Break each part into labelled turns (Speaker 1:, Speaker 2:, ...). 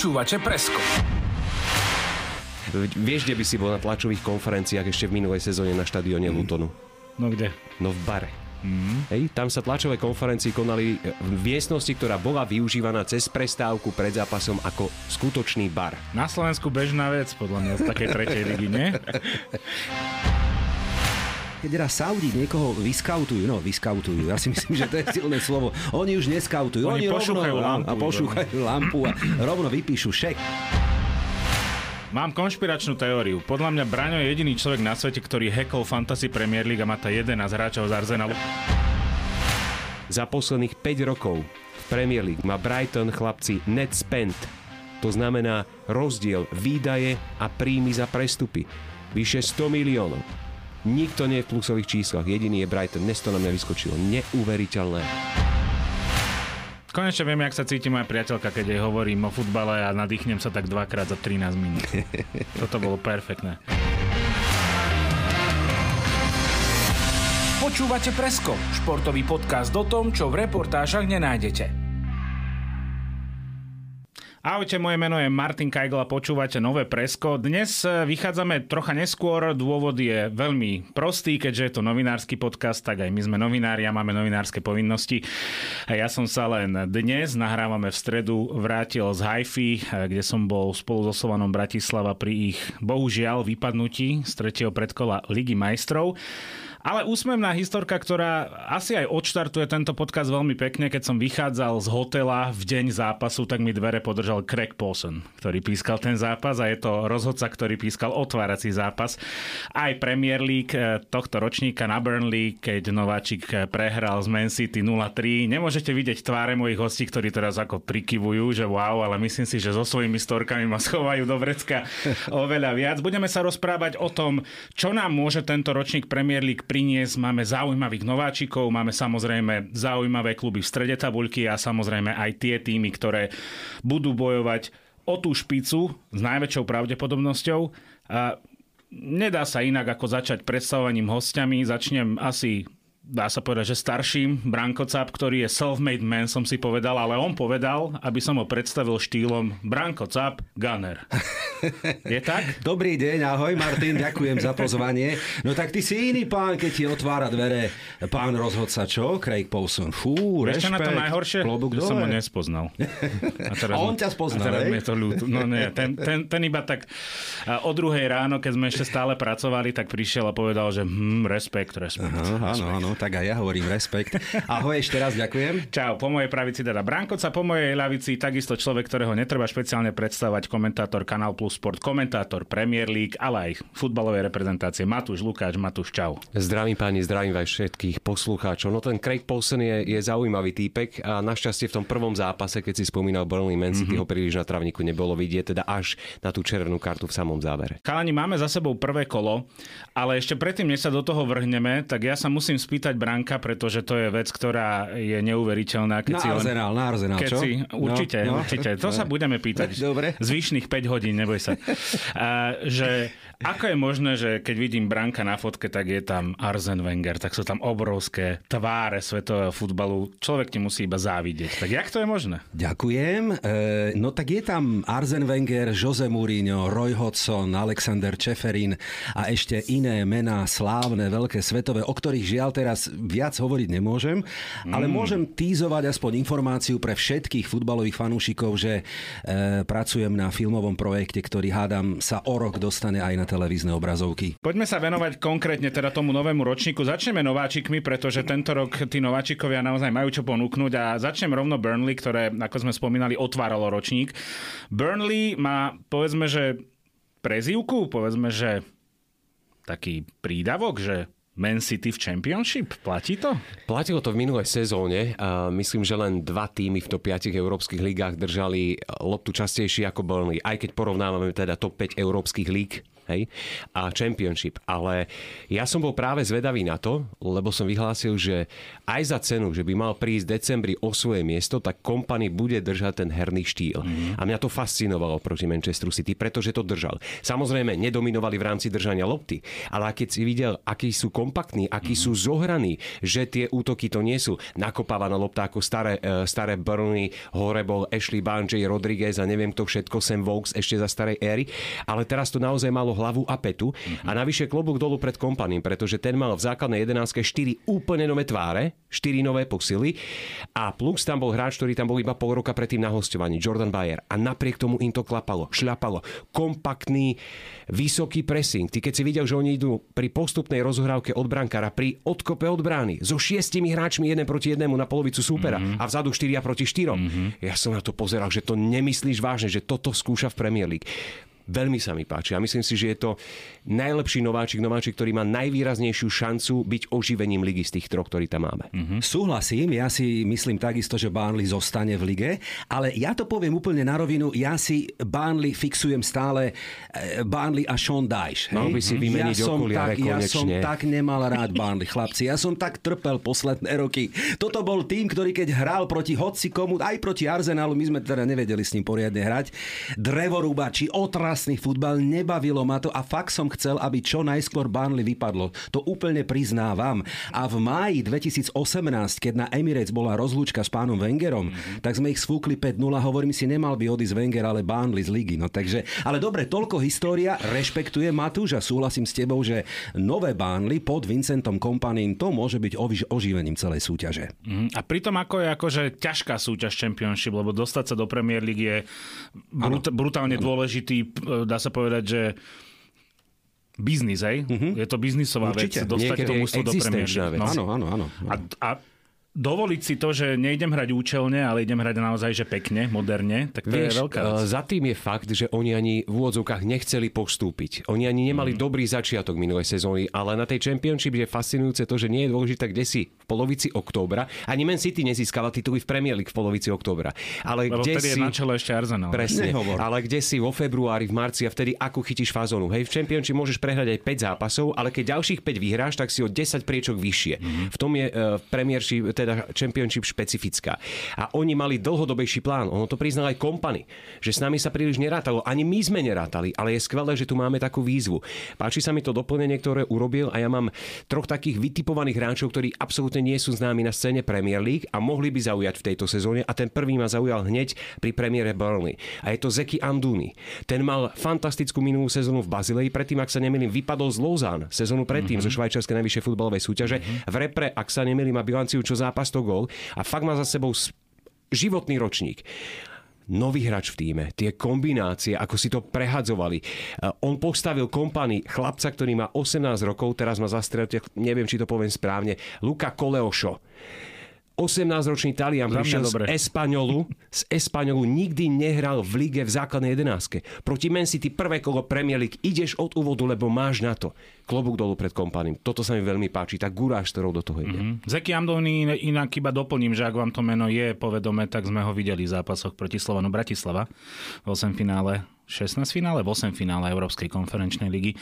Speaker 1: Počúvate Presko.
Speaker 2: Vieš, kde by si bol na tlačových konferenciách ešte v minulej sezóne na štadióne Lutonu?
Speaker 3: No kde?
Speaker 2: No v bare. Mm. Hej, tam sa tlačové konferencie konali v miestnosti, ktorá bola využívaná cez prestávku pred zápasom ako skutočný bar.
Speaker 3: Na Slovensku bežná vec, podľa mňa, z takej tretej ligy, nie?
Speaker 4: keď raz Saudi niekoho vyskautujú, no vyskautujú, ja si myslím, že to je silné slovo. Oni už neskautujú,
Speaker 3: oni, oni pošúchajú
Speaker 4: rovno,
Speaker 3: lampu,
Speaker 4: a pošúchajú lampu a rovno vypíšu šek.
Speaker 3: Mám konšpiračnú teóriu. Podľa mňa Braňo je jediný človek na svete, ktorý hackol Fantasy Premier League a má tá 11 hráčov z Arsenalu.
Speaker 2: Za posledných 5 rokov v Premier League má Brighton chlapci net spent. To znamená rozdiel výdaje a príjmy za prestupy. Vyše 100 miliónov. Nikto nie je v plusových číslach, jediný je Brighton. Dnes to na mňa vyskočilo. Neuveriteľné.
Speaker 3: Konečne viem, jak sa cíti moja priateľka, keď jej hovorím o futbale a nadýchnem sa tak dvakrát za 13 minút. Toto bolo perfektné.
Speaker 1: Počúvate Presko, športový podcast o tom, čo v reportážach nenájdete.
Speaker 3: Ahojte, moje meno je Martin Kajgl a počúvate Nové Presko. Dnes e, vychádzame trocha neskôr, dôvod je veľmi prostý, keďže je to novinársky podcast, tak aj my sme novinári a máme novinárske povinnosti. A ja som sa len dnes, nahrávame v stredu, vrátil z Haifi, e, kde som bol spolu so Slovanom Bratislava pri ich bohužiaľ vypadnutí z tretieho predkola Ligy majstrov. Ale úsmevná historka, ktorá asi aj odštartuje tento podcast veľmi pekne, keď som vychádzal z hotela v deň zápasu, tak mi dvere podržal Craig Pawson, ktorý pískal ten zápas a je to rozhodca, ktorý pískal otvárací zápas. Aj Premier League eh, tohto ročníka na Burnley, keď Nováčik eh, prehral z Man City 0-3. Nemôžete vidieť tváre mojich hostí, ktorí teraz ako prikyvujú, že wow, ale myslím si, že so svojimi storkami ma schovajú do vrecka oveľa viac. Budeme sa rozprávať o tom, čo nám môže tento ročník Premier League priniesť. Máme zaujímavých nováčikov, máme samozrejme zaujímavé kluby v strede tabuľky a samozrejme aj tie týmy, ktoré budú bojovať o tú špicu s najväčšou pravdepodobnosťou. A nedá sa inak ako začať predstavovaním hostiami. Začnem asi dá sa povedať, že starším Branko Cap, ktorý je self-made man, som si povedal, ale on povedal, aby som ho predstavil štýlom Branko Cap, Gunner. Je tak?
Speaker 4: Dobrý deň, ahoj Martin, ďakujem za pozvanie. No tak ty si iný pán, keď ti otvára dvere pán rozhodca, čo? Craig Paulson. Fú,
Speaker 3: rešpekt,
Speaker 4: na
Speaker 3: to najhoršie?
Speaker 4: Klobúk
Speaker 3: že som ho nespoznal.
Speaker 4: A, teraz a on ťa spoznal,
Speaker 3: a teraz je to ľúto. No nie, ten, ten, ten iba tak o druhej ráno, keď sme ešte stále pracovali, tak prišiel a povedal, že hm, respekt, respekt.
Speaker 4: Aha, áno, áno, tak aj ja hovorím respekt. Ahoj, ešte raz ďakujem.
Speaker 3: Čau, po mojej pravici teda Brankoca, po mojej ľavici takisto človek, ktorého netreba špeciálne predstavať, komentátor Kanál Plus Sport, komentátor Premier League, ale aj futbalovej reprezentácie Matúš Lukáč. Matúš, čau.
Speaker 2: Zdravím páni, zdravím vás všetkých poslucháčov. No ten Craig Paulson je, je zaujímavý týpek a našťastie v tom prvom zápase, keď si spomínal Burnley Man City, mm-hmm. ho príliš na travníku nebolo vidieť, teda až na tú červenú kartu v samom závere.
Speaker 3: Chalani, máme za sebou prvé kolo, ale ešte predtým, než sa do toho vrhneme, tak ja sa musím spýtať Branka, Janka, pretože to je vec, ktorá je neuveriteľná.
Speaker 4: Keď na si Arsenal, len, na Arsenal,
Speaker 3: keď
Speaker 4: čo?
Speaker 3: Si, určite, no, no. určite. To sa budeme pýtať.
Speaker 4: Dobre.
Speaker 3: Zvyšných 5 hodín, neboj sa. A, že ako je možné, že keď vidím Branka na fotke, tak je tam Arzen Wenger, tak sú tam obrovské tváre svetového futbalu. Človek ti musí iba závidieť. Tak jak to je možné?
Speaker 4: Ďakujem. E, no tak je tam Arzen Wenger, Jose Mourinho, Roy Hodgson, Alexander Čeferin a ešte iné mená slávne, veľké svetové, o ktorých žiaľ teraz viac hovoriť nemôžem, mm. ale môžem týzovať aspoň informáciu pre všetkých futbalových fanúšikov, že e, pracujem na filmovom projekte, ktorý hádam sa o rok dostane aj na televízne obrazovky.
Speaker 3: Poďme sa venovať konkrétne teda tomu novému ročníku. Začneme nováčikmi, pretože tento rok tí nováčikovia naozaj majú čo ponúknuť a začnem rovno Burnley, ktoré, ako sme spomínali, otváralo ročník. Burnley má, povedzme, že prezývku, povedzme, že taký prídavok, že Man City v Championship? Platí to?
Speaker 2: Platilo to v minulej sezóne. Myslím, že len dva týmy v top 5 európskych ligách držali loptu častejšie ako Burnley. Aj keď porovnávame teda top 5 európskych líg, hej, a Championship. Ale ja som bol práve zvedavý na to, lebo som vyhlásil, že aj za cenu, že by mal prísť v decembri o svoje miesto, tak kompany bude držať ten herný štýl. Mm-hmm. A mňa to fascinovalo proti Manchesteru City, pretože to držal. Samozrejme, nedominovali v rámci držania lopty, ale keď si videl, akí sú kompaktní, akí mm-hmm. sú zohraní, že tie útoky to nie sú nakopávaná lopta ako staré, e, staré Burnley, hore bol Ashley Barnes, Rodriguez a neviem kto všetko, Sam Vokes ešte za starej éry, ale teraz to naozaj malo hlavu a petu mm-hmm. a navyše klobúk dolu pred kompaným, pretože ten mal v základnej 11 4 úplne nové tváre, 4 nové posily a plus tam bol hráč, ktorý tam bol iba pol roka predtým na hostovaní, Jordan Bayer a napriek tomu im to klapalo, šľapalo. Kompaktný, vysoký pressing. Ty keď si videl, že oni idú pri postupnej rozhrávke od brankára, pri odkope od brány, so šiestimi hráčmi jeden proti jednému na polovicu súpera mm-hmm. a vzadu 4 proti 4. Mm-hmm. Ja som na to pozeral, že to nemyslíš vážne, že toto skúša v Premier League. Veľmi sa mi páči. A myslím si, že je to najlepší nováčik, nováčik, ktorý má najvýraznejšiu šancu byť oživením ligy z tých troch, ktorí tam máme.
Speaker 4: Mm-hmm. Súhlasím, ja si myslím takisto, že Burnley zostane v lige, ale ja to poviem úplne na rovinu, ja si Burnley fixujem stále eh, Burnley a Sean Dyche.
Speaker 2: Mal by si vymeniť
Speaker 4: ja som
Speaker 2: tak,
Speaker 4: ja som tak nemal rád Burnley, chlapci. Ja som tak trpel posledné roky. Toto bol tým, ktorý keď hral proti hoci komu, aj proti Arsenalu, my sme teda nevedeli s ním poriadne hrať, drevorúbači, otras krásny futbal, nebavilo ma to a fakt som chcel, aby čo najskôr Burnley vypadlo. To úplne priznávam. A v máji 2018, keď na Emirates bola rozlúčka s pánom Wengerom, mm-hmm. tak sme ich sfúkli 5-0. Hovorím si, nemal by odísť Wenger, ale Burnley z ligy. No, takže, ale dobre, toľko história. Rešpektujem Matúš a súhlasím s tebou, že nové Burnley pod Vincentom Kompaním to môže byť oži- oživením celej súťaže.
Speaker 3: Mm, a pritom ako je akože ťažká súťaž Championship, lebo dostať sa do Premier League je brut- brutálne ano. dôležitý dá sa povedať, že biznis, hej? Uh-huh. Je to biznisová Určite. vec, dostať Niekedy to mústvo do Premier
Speaker 4: No. Áno, áno, áno.
Speaker 3: A, a dovoliť si to, že nejdem hrať účelne, ale idem hrať naozaj že pekne, moderne, tak to Vieš, je veľká vec.
Speaker 2: Eh, za tým je fakt, že oni ani v úvodzovkách nechceli postúpiť. Oni ani nemali mm. dobrý začiatok minulej sezóny, ale na tej Championship je fascinujúce to, že nie je dôležité, kde si v polovici októbra. Ani Man City nezískala tituly v Premier League v polovici októbra. Ale
Speaker 3: Lebo
Speaker 2: kde
Speaker 3: vtedy
Speaker 2: si...
Speaker 3: je na čele ešte Arsenal.
Speaker 2: Presne, Nehovor. ale kde si vo februári, v marci a vtedy ako chytíš fazónu. Hej, v Championship môžeš prehrať aj 5 zápasov, ale keď ďalších 5 vyhráš, tak si o 10 priečok vyššie. Mm. V tom je uh, Premiership, teda Championship špecifická. A oni mali dlhodobejší plán. Ono to priznal aj kompany, že s nami sa príliš nerátalo. Ani my sme nerátali, ale je skvelé, že tu máme takú výzvu. Páči sa mi to doplnenie, ktoré urobil a ja mám troch takých vytipovaných hráčov, ktorí absolútne nie sú známi na scéne Premier League a mohli by zaujať v tejto sezóne a ten prvý ma zaujal hneď pri premiére Burnley. A je to Zeki Amduni. Ten mal fantastickú minulú sezónu v Bazilei, predtým, ak sa nemýlim, vypadol z Lausanne sezónu predtým mm-hmm. zo švajčiarskej najvyššej futbalovej súťaže. Mm-hmm. V repre, ak sa nemýlim, má bilanciu čo zápas to gól a fakt má za sebou životný ročník nový hráč v týme, tie kombinácie, ako si to prehadzovali. E, on postavil kompany chlapca, ktorý má 18 rokov, teraz ma zastrelil, neviem, či to poviem správne, Luka Koleošo 18-ročný Talian prišiel z Espanolu, z Espanolu nikdy nehral v lige v základnej jedenáctke. Proti Man City prvé kolo Premier League ideš od úvodu, lebo máš na to. Klobúk dolu pred kompaným. Toto sa mi veľmi páči, tak guráš, ktorou do toho ide. Mm-hmm.
Speaker 3: Zeky Amdoni inak iba doplním, že ak vám to meno je povedomé, tak sme ho videli v zápasoch proti Slovanu Bratislava v 8 finále 16 finále, v 8 finále Európskej konferenčnej ligy. E,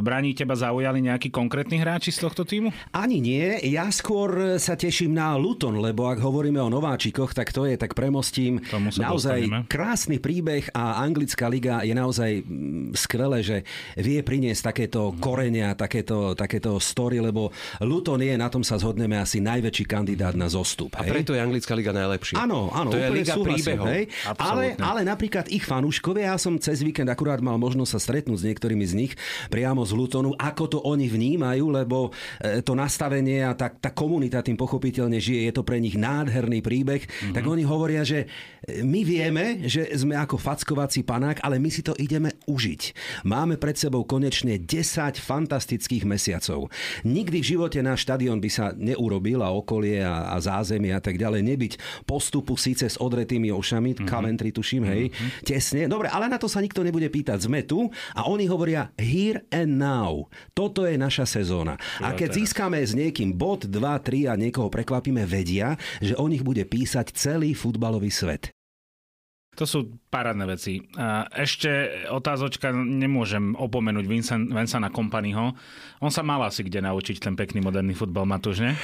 Speaker 3: Bráni teba zaujali nejakí konkrétni hráči z tohto týmu?
Speaker 4: Ani nie. Ja skôr sa teším na Luton, lebo ak hovoríme o nováčikoch, tak to je, tak premostím. Naozaj dostaneme. krásny príbeh a anglická liga je naozaj mm, skvelé, že vie priniesť takéto korenia, takéto, takéto story, lebo Luton je, na tom sa zhodneme, asi najväčší kandidát na zostup.
Speaker 2: A preto je anglická liga najlepšia.
Speaker 4: Áno, áno.
Speaker 2: To je liga príbehov. Hej?
Speaker 4: Ale, ale napríklad ich fanúškovia, ja som som cez víkend akurát mal možnosť sa stretnúť s niektorými z nich priamo z Lutonu, ako to oni vnímajú, lebo e, to nastavenie a tá, tá komunita tým pochopiteľne žije, je to pre nich nádherný príbeh, mm-hmm. tak oni hovoria, že my vieme, že sme ako fackovací panák, ale my si to ideme užiť. Máme pred sebou konečne 10 fantastických mesiacov. Nikdy v živote náš štadión by sa neurobil a okolie a, a zázemie a tak ďalej nebyť postupu síce s odretými ošami, mm-hmm. Coventry tuším, hej, mm-hmm. tesne. Dobre, ale na to sa nikto nebude pýtať. Sme tu a oni hovoria here and now. Toto je naša sezóna. A keď získame s niekým bod, 2, 3 a niekoho prekvapíme, vedia, že o nich bude písať celý futbalový svet.
Speaker 3: To sú parádne veci. A ešte otázočka, nemôžem opomenúť Vincent, Vincenta Kompanyho. On sa mal asi kde naučiť ten pekný moderný futbal, Matúš, ne?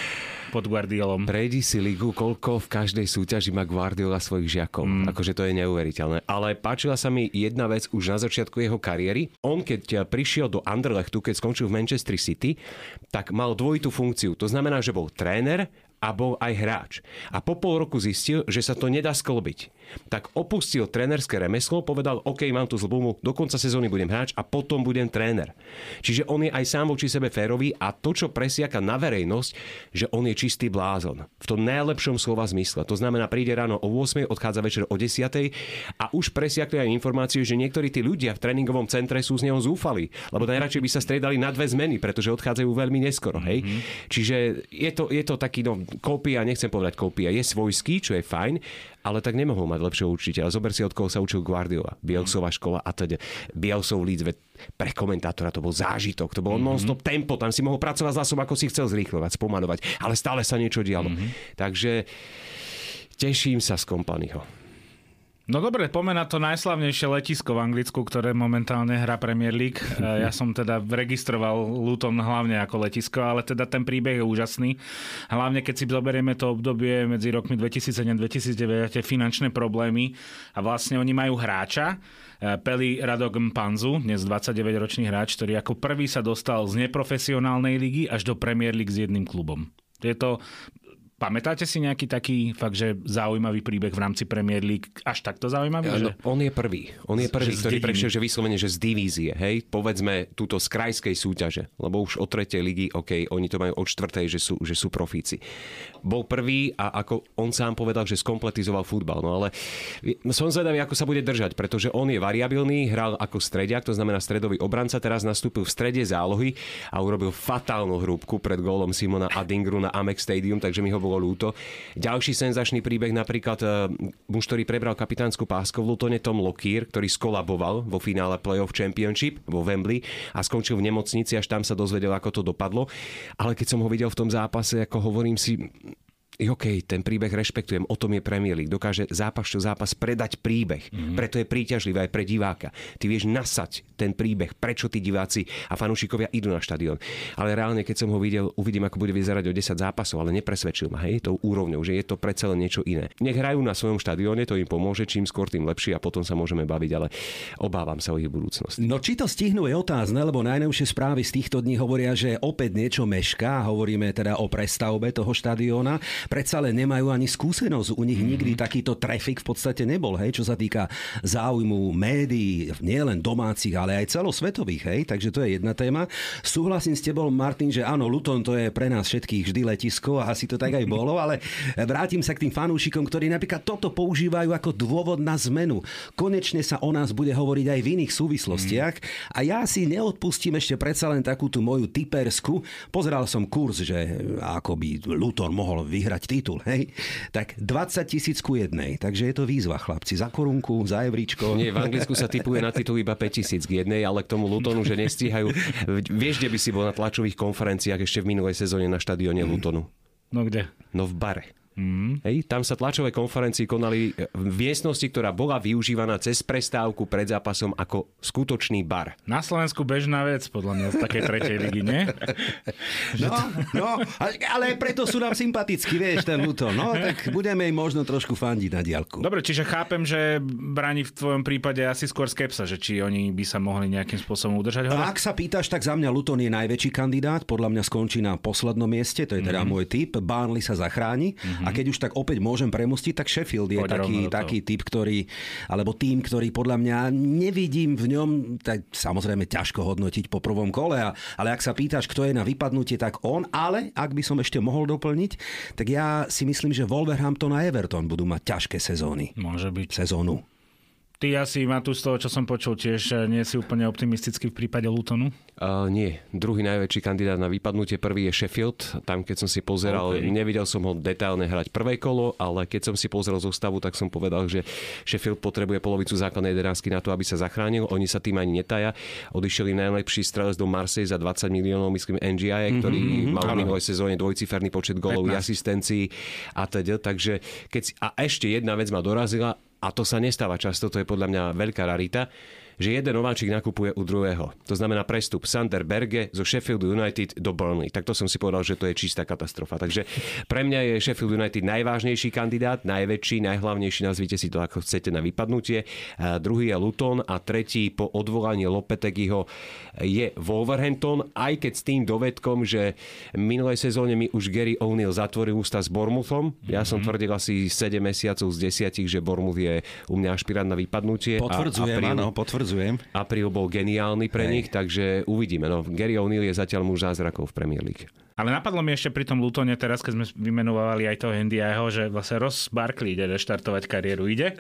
Speaker 3: Pod Guardiolom.
Speaker 2: Prejdi si ligu, koľko v každej súťaži má Guardiola svojich žiakov. Mm. Akože to je neuveriteľné. Ale páčila sa mi jedna vec už na začiatku jeho kariéry. On keď prišiel do Anderlechtu, keď skončil v Manchester City, tak mal dvojitú funkciu. To znamená, že bol tréner a bol aj hráč. A po pol roku zistil, že sa to nedá sklbiť. Tak opustil trénerské remeslo, povedal, OK, mám tu zlbumu, do konca sezóny budem hráč a potom budem tréner. Čiže on je aj sám voči sebe férový a to, čo presiaka na verejnosť, že on je čistý blázon. V tom najlepšom slova zmysle. To znamená, príde ráno o 8, odchádza večer o 10 a už presiakli aj informáciu, že niektorí tí ľudia v tréningovom centre sú z neho zúfali, lebo najradšej by sa striedali na dve zmeny, pretože odchádzajú veľmi neskoro. Hej? Mm-hmm. Čiže je to, je to taký no, kópia, nechcem povedať kópia, je svojský, čo je fajn, ale tak nemohol mať lepšieho učiteľa. Zober si, od koho sa učil Guardiola, Bielsová škola a teda Bielsov Leeds, pre komentátora to bol zážitok, to bol mm-hmm. non-stop tempo, tam si mohol pracovať s ako si chcel zrýchlovať, spomanovať, ale stále sa niečo dialo. Mm-hmm. Takže teším sa z kompanyho.
Speaker 3: No dobre, poďme na to najslavnejšie letisko v Anglicku, ktoré momentálne hrá Premier League. Ja som teda registroval Luton hlavne ako letisko, ale teda ten príbeh je úžasný. Hlavne keď si zoberieme to obdobie medzi rokmi 2007-2009, tie finančné problémy a vlastne oni majú hráča, e, Peli Radok Mpanzu, dnes 29-ročný hráč, ktorý ako prvý sa dostal z neprofesionálnej ligy až do Premier League s jedným klubom. Je to Pamätáte si nejaký taký fakt, že zaujímavý príbeh v rámci Premier League? Až takto zaujímavý?
Speaker 2: Ja, no, on je prvý. On je prvý, že ktorý prešiel, že vyslovene, že z divízie. Hej? Povedzme túto z krajskej súťaže. Lebo už od tretej ligy, OK, oni to majú od štvrtej, že sú, že sú profíci. Bol prvý a ako on sám povedal, že skompletizoval futbal. No ale som zvedavý, ako sa bude držať, pretože on je variabilný, hral ako strediak, to znamená stredový obranca, teraz nastúpil v strede zálohy a urobil fatálnu hrúbku pred gólom Simona Adingru na Amex Stadium, takže mi ho bolo ľúto. Ďalší senzačný príbeh napríklad e, muž, ktorý prebral kapitánsku pásku v Lutone, Tom Lokier, ktorý skolaboval vo finále Playoff Championship vo Wembley a skončil v nemocnici, až tam sa dozvedel, ako to dopadlo. Ale keď som ho videl v tom zápase, ako hovorím si, OK, ten príbeh rešpektujem, o tom je Premier League. Dokáže zápas čo zápas predať príbeh. Mm-hmm. Preto je príťažlivé aj pre diváka. Ty vieš nasať ten príbeh, prečo tí diváci a fanúšikovia idú na štadión. Ale reálne, keď som ho videl, uvidím, ako bude vyzerať o 10 zápasov, ale nepresvedčil ma, hej, tou úrovňou, že je to predsa len niečo iné. Nech hrajú na svojom štadióne, to im pomôže, čím skôr tým lepšie a potom sa môžeme baviť, ale obávam sa o ich budúcnosť.
Speaker 4: No či to stihnú je otázne, lebo najnovšie správy z týchto dní hovoria, že opäť niečo mešká, hovoríme teda o prestavbe toho štadióna predsa len nemajú ani skúsenosť. U nich nikdy mm-hmm. takýto trafik v podstate nebol, hej, čo sa týka záujmu médií, nielen domácich, ale aj celosvetových, hej, takže to je jedna téma. Súhlasím s tebou, Martin, že áno, Luton to je pre nás všetkých vždy letisko a asi to tak aj bolo, ale vrátim sa k tým fanúšikom, ktorí napríklad toto používajú ako dôvod na zmenu. Konečne sa o nás bude hovoriť aj v iných súvislostiach mm. a ja si neodpustím ešte predsa len takú tú moju typersku. Pozeral som kurz, že ako by Luton mohol vyhrať vyhrať titul, hej, tak 20 tisíc ku jednej. Takže je to výzva, chlapci. Za korunku, za evričko.
Speaker 2: Nie, v Anglicku sa typuje na titul iba 5 tisíc k jednej, ale k tomu Lutonu, že nestíhajú. Vieš, kde by si bol na tlačových konferenciách ešte v minulej sezóne na štadióne Lutonu?
Speaker 3: No kde?
Speaker 2: No v bare. Mm. Hej, tam sa tlačové konferencie konali v miestnosti, ktorá bola využívaná cez prestávku pred zápasom ako skutočný bar.
Speaker 3: Na Slovensku bežná vec, podľa mňa, z takej tretej ligy, nie?
Speaker 4: No, no, ale preto sú nám sympatickí, vieš, ten Luto. No, tak budeme im možno trošku fandiť na diálku.
Speaker 3: Dobre, čiže chápem, že bráni v tvojom prípade asi skôr skepsa, že či oni by sa mohli nejakým spôsobom udržať hore?
Speaker 4: Ak sa pýtaš, tak za mňa Luton je najväčší kandidát. Podľa mňa skončí na poslednom mieste, to je teda mm-hmm. môj typ. Burnley sa zachráni. Mm-hmm. A keď už tak opäť môžem premustiť, tak Sheffield je taký, taký typ, ktorý, alebo tým, ktorý podľa mňa nevidím v ňom, tak samozrejme ťažko hodnotiť po prvom kole, ale ak sa pýtaš, kto je na vypadnutie, tak on, ale ak by som ešte mohol doplniť, tak ja si myslím, že Wolverhampton a Everton budú mať ťažké sezóny.
Speaker 3: Môže byť.
Speaker 4: Sezónu.
Speaker 3: Ty asi, tu z toho, čo som počul, tiež eh, nie si úplne optimistický v prípade Lutonu?
Speaker 2: Uh, nie. Druhý najväčší kandidát na vypadnutie, prvý je Sheffield. Tam, keď som si pozeral, okay. nevidel som ho detailne hrať prvé kolo, ale keď som si pozrel zostavu, tak som povedal, že Sheffield potrebuje polovicu základnej jedenáctky na to, aby sa zachránil. Oni sa tým ani netaja. Odišiel im najlepší strelec do Marseille za 20 miliónov, myslím, NGI, ktorý mm-hmm, mal v minulej sezóne dvojciferný počet golov, asistencií a teda. Takže keď a ešte jedna vec ma dorazila, a to sa nestáva často, to je podľa mňa veľká rarita, že jeden nováčik nakupuje u druhého. To znamená prestup Sander Berge zo Sheffield United do Burnley. Tak to som si povedal, že to je čistá katastrofa. Takže pre mňa je Sheffield United najvážnejší kandidát, najväčší, najhlavnejší, nazvite si to ako chcete na vypadnutie. A druhý je Luton a tretí po odvolaní Lopetegiho je Wolverhampton, aj keď s tým dovedkom, že minulej sezóne mi už Gary O'Neill zatvoril ústa s Bournemouthom. Ja som tvrdil asi 7 mesiacov z 10, že Bournemouth je u mňa špirát na vypadnutie.
Speaker 4: Potvrdzujem, a, a áno, potvrdzujem potvrdzujem.
Speaker 2: Apríl bol geniálny pre Hej. nich, takže uvidíme. No, Gary O'Neill je zatiaľ muž zázrakov v Premier League.
Speaker 3: Ale napadlo mi ešte pri tom Lutone teraz, keď sme vymenovali aj toho Hendiaho, že vlastne Ross Barkley ide reštartovať kariéru. Ide?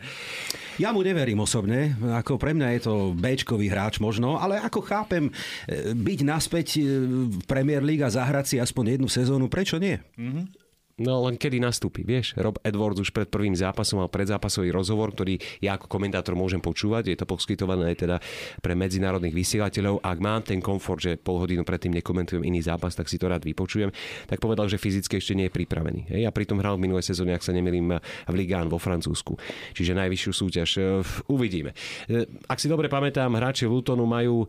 Speaker 4: Ja mu neverím osobne, ako pre mňa je to b hráč možno, ale ako chápem, e, byť naspäť e, v Premier League a zahrať si aspoň jednu sezónu, prečo nie? Mm-hmm.
Speaker 2: No len kedy nastúpi, vieš? Rob Edwards už pred prvým zápasom mal predzápasový rozhovor, ktorý ja ako komentátor môžem počúvať. Je to poskytované teda pre medzinárodných vysielateľov. Ak mám ten komfort, že pol hodinu predtým nekomentujem iný zápas, tak si to rád vypočujem. Tak povedal, že fyzicky ešte nie je pripravený. Hej? A pritom hral v minulej sezóne, ak sa nemýlim, v Ligán vo Francúzsku. Čiže najvyššiu súťaž. Uvidíme. Ak si dobre pamätám, hráči Lutonu majú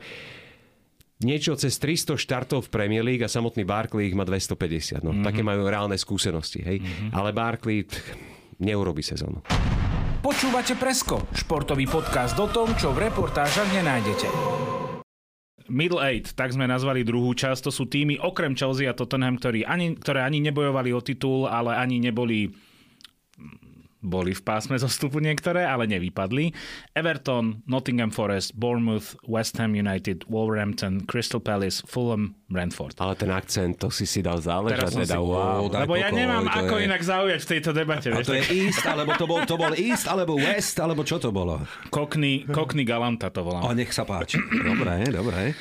Speaker 2: niečo cez 300 štartov v Premier League a samotný Barkley ich má 250. No, mm-hmm. Také majú reálne skúsenosti. Hej? Mm-hmm. Ale Barkley neurobi sezónu.
Speaker 1: Počúvate Presko, športový podcast o tom, čo v reportážach nenájdete.
Speaker 3: Middle Eight, tak sme nazvali druhú časť. To sú týmy okrem Chelsea a Tottenham, ktorí ani, ktoré ani nebojovali o titul, ale ani neboli boli v pásme zostupu niektoré, ale nevypadli. Everton, Nottingham Forest, Bournemouth, West Ham United, Wolverhampton, Crystal Palace, Fulham, Brentford.
Speaker 2: Ale ten akcent, to si si dal záležať.
Speaker 3: Teda, si, wow. Lebo ja nemám ako je... inak zaujať v tejto debate.
Speaker 4: A to je East, alebo to bol, to bol East, alebo West, alebo čo to bolo?
Speaker 3: Cockney, Cockney Galanta to volám.
Speaker 4: O, nech sa páči. Dobre, dobre.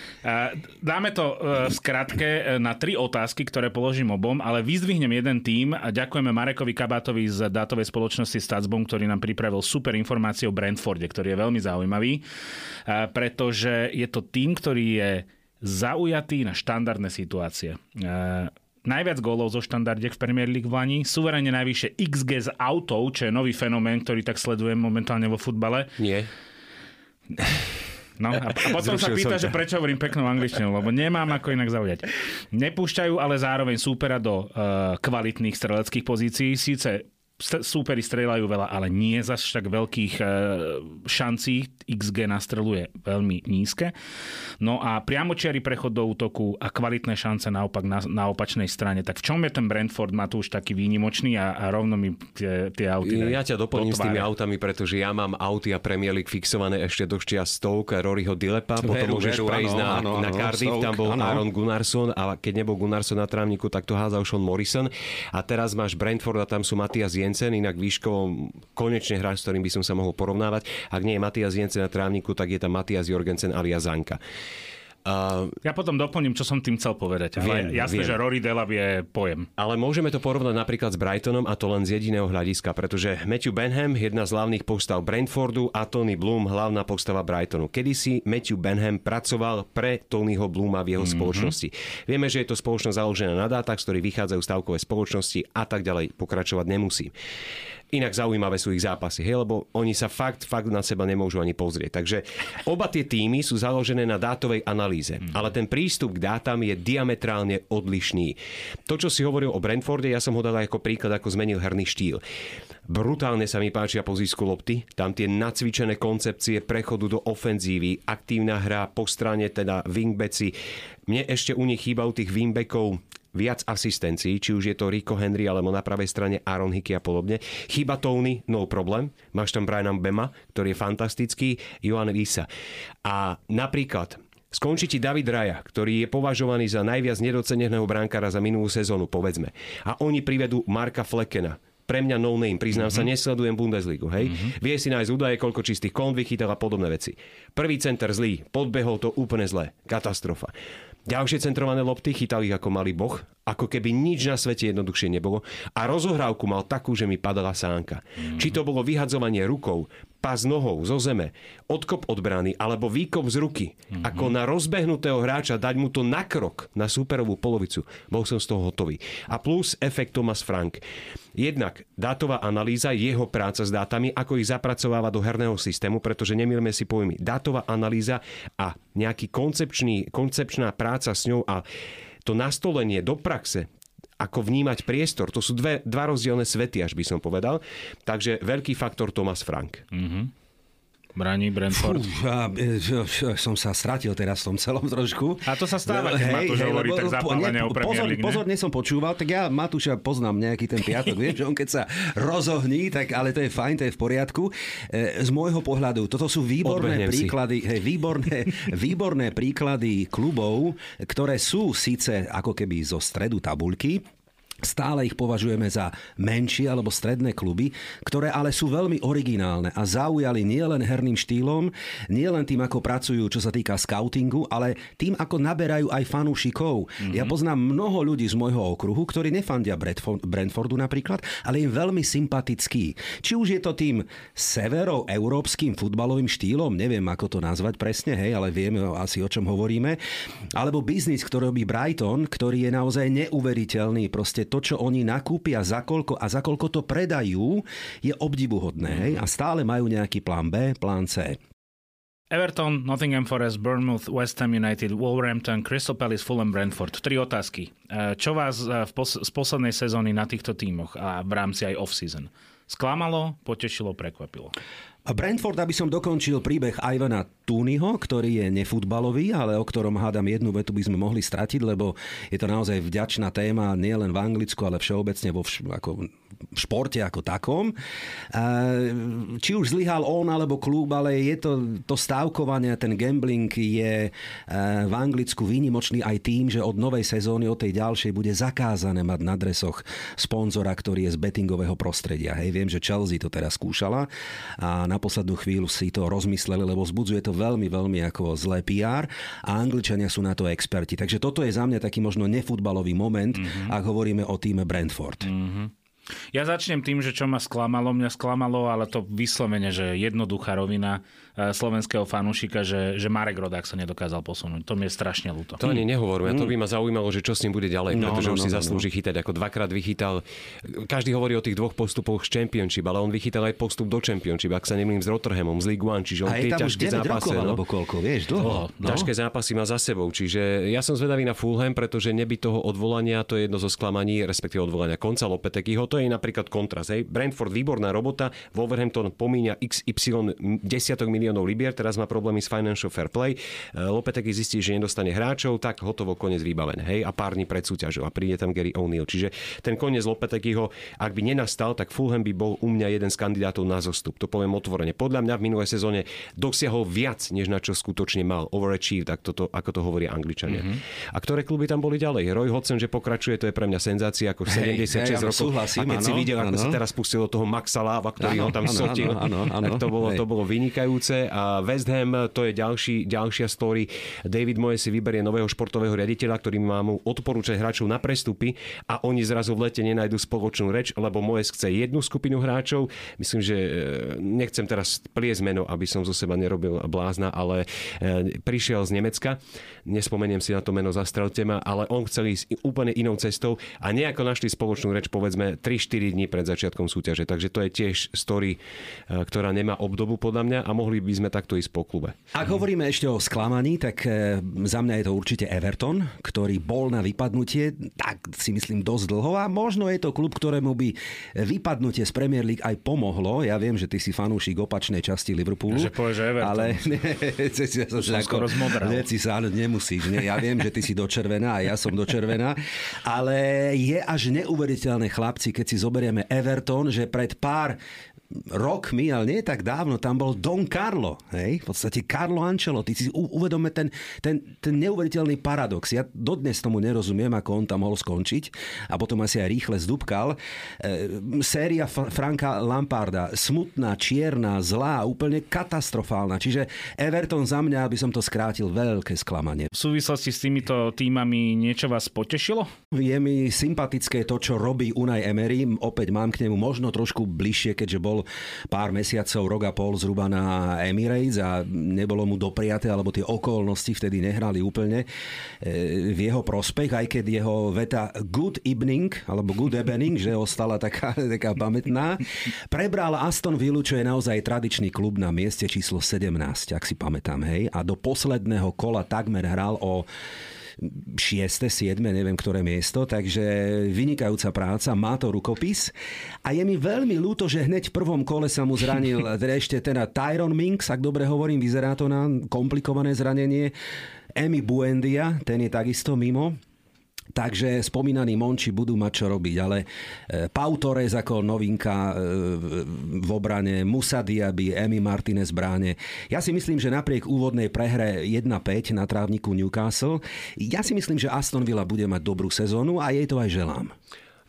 Speaker 3: Dáme to e, v skratke e, na tri otázky, ktoré položím obom, ale vyzdvihnem jeden tým a ďakujeme Marekovi Kabátovi z dátovej spoločnosti spoločnosti Statsbom, ktorý nám pripravil super informácie o Brentforde, ktorý je veľmi zaujímavý, pretože je to tým, ktorý je zaujatý na štandardné situácie. Najviac gólov zo štandardiek v Premier League v Lani, suverene najvyššie XG z autov, čo je nový fenomén, ktorý tak sledujem momentálne vo futbale.
Speaker 2: Nie.
Speaker 3: No a, a potom Zrušil sa pýta, že prečo hovorím peknú angličtinu, lebo nemám ako inak zaujať. Nepúšťajú ale zároveň súpera do uh, kvalitných streleckých pozícií. Síce súperi strieľajú veľa, ale nie zase tak veľkých e, šancí. XG nastreluje veľmi nízke. No a priamočiary prechod do útoku a kvalitné šance naopak na, na opačnej strane. Tak v čom je ten Brentford Matúš taký výnimočný a, a rovno mi tie, tie auty...
Speaker 2: Ja ťa doplním s tými autami, pretože ja mám auty a Premier League fixované ešte do štia Stoke, Roryho Dilepa, potom veru, môžeš veru, prejsť áno, na, áno, na Cardiff, Stoke, tam bol áno. Aaron Gunnarsson a keď nebol Gunnarsson na trávniku, tak to házal Sean Morrison. A teraz máš Brentford a tam sú Matias Jens Jensen, inak výškovo konečne hráč, s ktorým by som sa mohol porovnávať. Ak nie je Matias Jensen na trávniku, tak je tam Matias Jorgensen alias Zanka.
Speaker 3: Uh, ja potom doplním, čo som tým chcel povedať. Ale viem, jasné, viem. že Rory Delap je pojem.
Speaker 2: Ale môžeme to porovnať napríklad s Brightonom a to len z jediného hľadiska, pretože Matthew Benham, jedna z hlavných postav Brentfordu a Tony Bloom, hlavná postava Brightonu. Kedysi Matthew Benham pracoval pre Tonyho Blooma v jeho mm-hmm. spoločnosti. Vieme, že je to spoločnosť založená na dátach, z ktorých vychádzajú stavkové spoločnosti a tak ďalej pokračovať nemusí. Inak zaujímavé sú ich zápasy, hej, lebo oni sa fakt, fakt na seba nemôžu ani pozrieť. Takže oba tie týmy sú založené na dátovej analýze, mm. ale ten prístup k dátam je diametrálne odlišný. To, čo si hovoril o Brentforde, ja som ho dal ako príklad, ako zmenil herný štýl. Brutálne sa mi páčia po získu lopty, tam tie nacvičené koncepcie prechodu do ofenzívy, aktívna hra po strane, teda wingbacki. Mne ešte u nich chýbajú tých wingbackov viac asistencií, či už je to Rico Henry alebo na pravej strane Aaron Hickey a podobne. Chyba Tony, no problém. Máš tam Briana Bema, ktorý je fantastický, Johan Visa. A napríklad Skončí ti David Raja, ktorý je považovaný za najviac nedoceneného bránkara za minulú sezónu, povedzme. A oni privedú Marka Flekena, pre mňa no name, priznám mm-hmm. sa, nesledujem Bundesligu, hej. Mm-hmm. Vie si nájsť údaje, koľko čistých kon vychytal a podobné veci. Prvý center zlý, podbehol to úplne zle, katastrofa. Ďalšie centrované lopty chytali ako malý boh, ako keby nič na svete jednoduchšie nebolo a rozohrávku mal takú, že mi padala sánka. Mm. Či to bolo vyhadzovanie rukou, pás nohou zo zeme, odkop od brány alebo výkop z ruky, mm-hmm. ako na rozbehnutého hráča dať mu to na krok na superovú polovicu, bol som z toho hotový. A plus efekt Thomas Frank. Jednak dátová analýza, jeho práca s dátami, ako ich zapracováva do herného systému, pretože nemýlme si pojmy. Dátová analýza a nejaký koncepčný, koncepčná práca s ňou a to nastolenie do praxe, ako vnímať priestor. To sú dve, dva rozdielne svety, až by som povedal. Takže veľký faktor Thomas Frank.
Speaker 3: Mm-hmm. Braní Brentford. Fú, ja,
Speaker 4: ja, som sa stratil teraz v tom celom trošku.
Speaker 3: A to sa stáva, keď Matúš hej, hovorí tak zapálene o Premier League,
Speaker 4: pozor, pozorne som počúval, tak ja Matúša poznám nejaký ten piatok, viem, že on keď sa rozohní, tak ale to je fajn, to je v poriadku. E, z môjho pohľadu, toto sú výborné Odbehnem príklady, hej, výborné, výborné príklady klubov, ktoré sú síce ako keby zo stredu tabulky, Stále ich považujeme za menšie alebo stredné kluby, ktoré ale sú veľmi originálne a zaujali nielen herným štýlom, nielen tým, ako pracujú, čo sa týka scoutingu, ale tým, ako naberajú aj fanúšikov. Mm-hmm. Ja poznám mnoho ľudí z môjho okruhu, ktorí nefandia Brentfordu napríklad, ale im veľmi sympatický. Či už je to tým severoeurópskym futbalovým štýlom, neviem ako to nazvať presne, hej, ale vieme asi o čom hovoríme, alebo biznis, ktorý robí Brighton, ktorý je naozaj neuveriteľný, proste to, čo oni nakúpia za koľko a za koľko to predajú, je obdivuhodné. Hej? A stále majú nejaký plán B, plán C.
Speaker 3: Everton, Nottingham Forest, Bournemouth, West Ham United, Wolverhampton, Crystal Palace, Fulham, Brentford. Tri otázky. E, čo vás e, v pos- z poslednej sezóny na týchto tímoch a v rámci aj off-season sklamalo, potešilo, prekvapilo?
Speaker 4: Brentford, aby som dokončil príbeh Ivana Túnyho, ktorý je nefutbalový, ale o ktorom hádam jednu vetu by sme mohli stratiť, lebo je to naozaj vďačná téma nielen v Anglicku, ale všeobecne vo vš- ako športe ako takom. Či už zlyhal on alebo klub, ale je to, to stávkovanie, ten gambling je v Anglicku výnimočný aj tým, že od novej sezóny, od tej ďalšej bude zakázané mať na dresoch sponzora, ktorý je z bettingového prostredia. Hej, viem, že Chelsea to teraz skúšala a na poslednú chvíľu si to rozmysleli, lebo vzbudzuje to veľmi, veľmi ako zlé PR a Angličania sú na to experti. Takže toto je za mňa taký možno nefutbalový moment, mm-hmm. ak hovoríme o týme Brentford. Mm-hmm.
Speaker 3: Ja začnem tým, že čo ma sklamalo. Mňa sklamalo, ale to vyslovene, že jednoduchá rovina slovenského fanúšika, že, že Marek Rodák sa nedokázal posunúť. To mi je strašne ľúto.
Speaker 2: To ani nehovoríme. Mm. To by ma zaujímalo, že čo s ním bude ďalej, no, pretože no, už no, si no, zaslúži no. chytať. Ako dvakrát vychytal. Každý hovorí o tých dvoch postupoch z Championship, ale on vychytal aj postup do Championship, ak sa nemýlim s Rotterhamom, z League One, čiže on tie ťažké zápasy.
Speaker 4: No, alebo koľko, vieš, dlho.
Speaker 2: No. Ťažké zápasy má za sebou, čiže ja som zvedavý na Fulham, pretože neby toho odvolania, to je jedno zo sklamaní, respektíve odvolania konca Lopetekyho, to je napríklad kontra teraz. Hej. Brentford výborná robota, Wolverhampton pomíňa XY desiatok miliónov libier, teraz má problémy s Financial Fair Play. E, Lopetegui zistí, že nedostane hráčov, tak hotovo koniec vybavené. Hej. A pár dní pred súťažou a príde tam Gary O'Neill. Čiže ten koniec Lopeteguiho, ak by nenastal, tak Fulham by bol u mňa jeden z kandidátov na zostup. To poviem otvorene. Podľa mňa v minulej sezóne dosiahol viac, než na čo skutočne mal. Overachieved, ako to, ako to hovoria Angličania. Mm-hmm. A ktoré kluby tam boli ďalej? Roy Hodgson, že pokračuje, to je pre mňa senzácia, ako 76 hej, rokov. Súhlasím, a keď ano, si videl, ako sa teraz pustil do toho Maxa Láva, ktorý ano, ho tam ano, sotil. Ano, ano, ano, tak to bolo, to bolo vynikajúce. A West Ham, to je ďalší, ďalšia story. David Moje si vyberie nového športového riaditeľa, ktorý má mu odporúčať hráčov na prestupy a oni zrazu v lete nenajdu spoločnú reč, lebo Moje chce jednu skupinu hráčov. Myslím, že e, nechcem teraz pliesť meno, aby som zo seba nerobil blázna, ale e, prišiel z Nemecka. Nespomeniem si na to meno, zastrelte ma, ale on chcel ísť úplne inou cestou a nejako našli spoločnú reč, povedzme 3-4 dní pred začiatkom súťaže. Takže to je tiež story, e, ktorá nemá obdobu podľa mňa a mohli by sme takto ísť po klube.
Speaker 4: Ak hovoríme ešte o sklamaní, tak e, za mňa je to určite Everton, ktorý bol na vypadnutie, tak si myslím dosť dlho a možno je to klub, ktorému by vypadnutie z Premier League aj pomohlo. Ja viem, že ty si fanúšik opačnej časti Liverpoolu.
Speaker 3: Že povie, že Everton.
Speaker 4: Ale ja som, som skoro zmodral. Si sa, nemusíš. Ne? Ja viem, že ty si do červená a ja som do červená. Ale je až neuveriteľné, chlapci, keď si zoberieme Everton, že pred pár rokmi, ale nie tak dávno, tam bol Don Carlo, hej? v podstate Carlo Ancelotti. Si uvedome ten, ten, ten neuveriteľný paradox. Ja dodnes tomu nerozumiem, ako on tam mohol skončiť a potom asi aj rýchle zdúbkal. E, séria Franka Lamparda, smutná, čierna, zlá, úplne katastrofálna. Čiže Everton za mňa, aby som to skrátil, veľké sklamanie.
Speaker 3: V súvislosti s týmito týmami niečo vás potešilo?
Speaker 4: Je mi sympatické to, čo robí Unai Emery. Opäť mám k nemu možno trošku bližšie, keďže bol pár mesiacov, rok a pol zhruba na Emirates a nebolo mu dopriaté, alebo tie okolnosti vtedy nehrali úplne e, v jeho prospech, aj keď jeho veta good evening, alebo good evening, že ostala taká, taká pamätná, prebral Aston Villa, čo je naozaj tradičný klub na mieste číslo 17, ak si pamätám, hej, a do posledného kola takmer hral o 6., 7., neviem ktoré miesto, takže vynikajúca práca, má to rukopis a je mi veľmi ľúto, že hneď v prvom kole sa mu zranil ešte teda Tyron Minks, ak dobre hovorím, vyzerá to na komplikované zranenie. Emi Buendia, ten je takisto mimo. Takže spomínaní Monči budú mať čo robiť, ale e, Pau Torres ako novinka e, v obrane, Musa Diaby, Emi Martinez bráne. Ja si myslím, že napriek úvodnej prehre 1-5 na trávniku Newcastle, ja si myslím, že Aston Villa bude mať dobrú sezónu a jej to aj želám.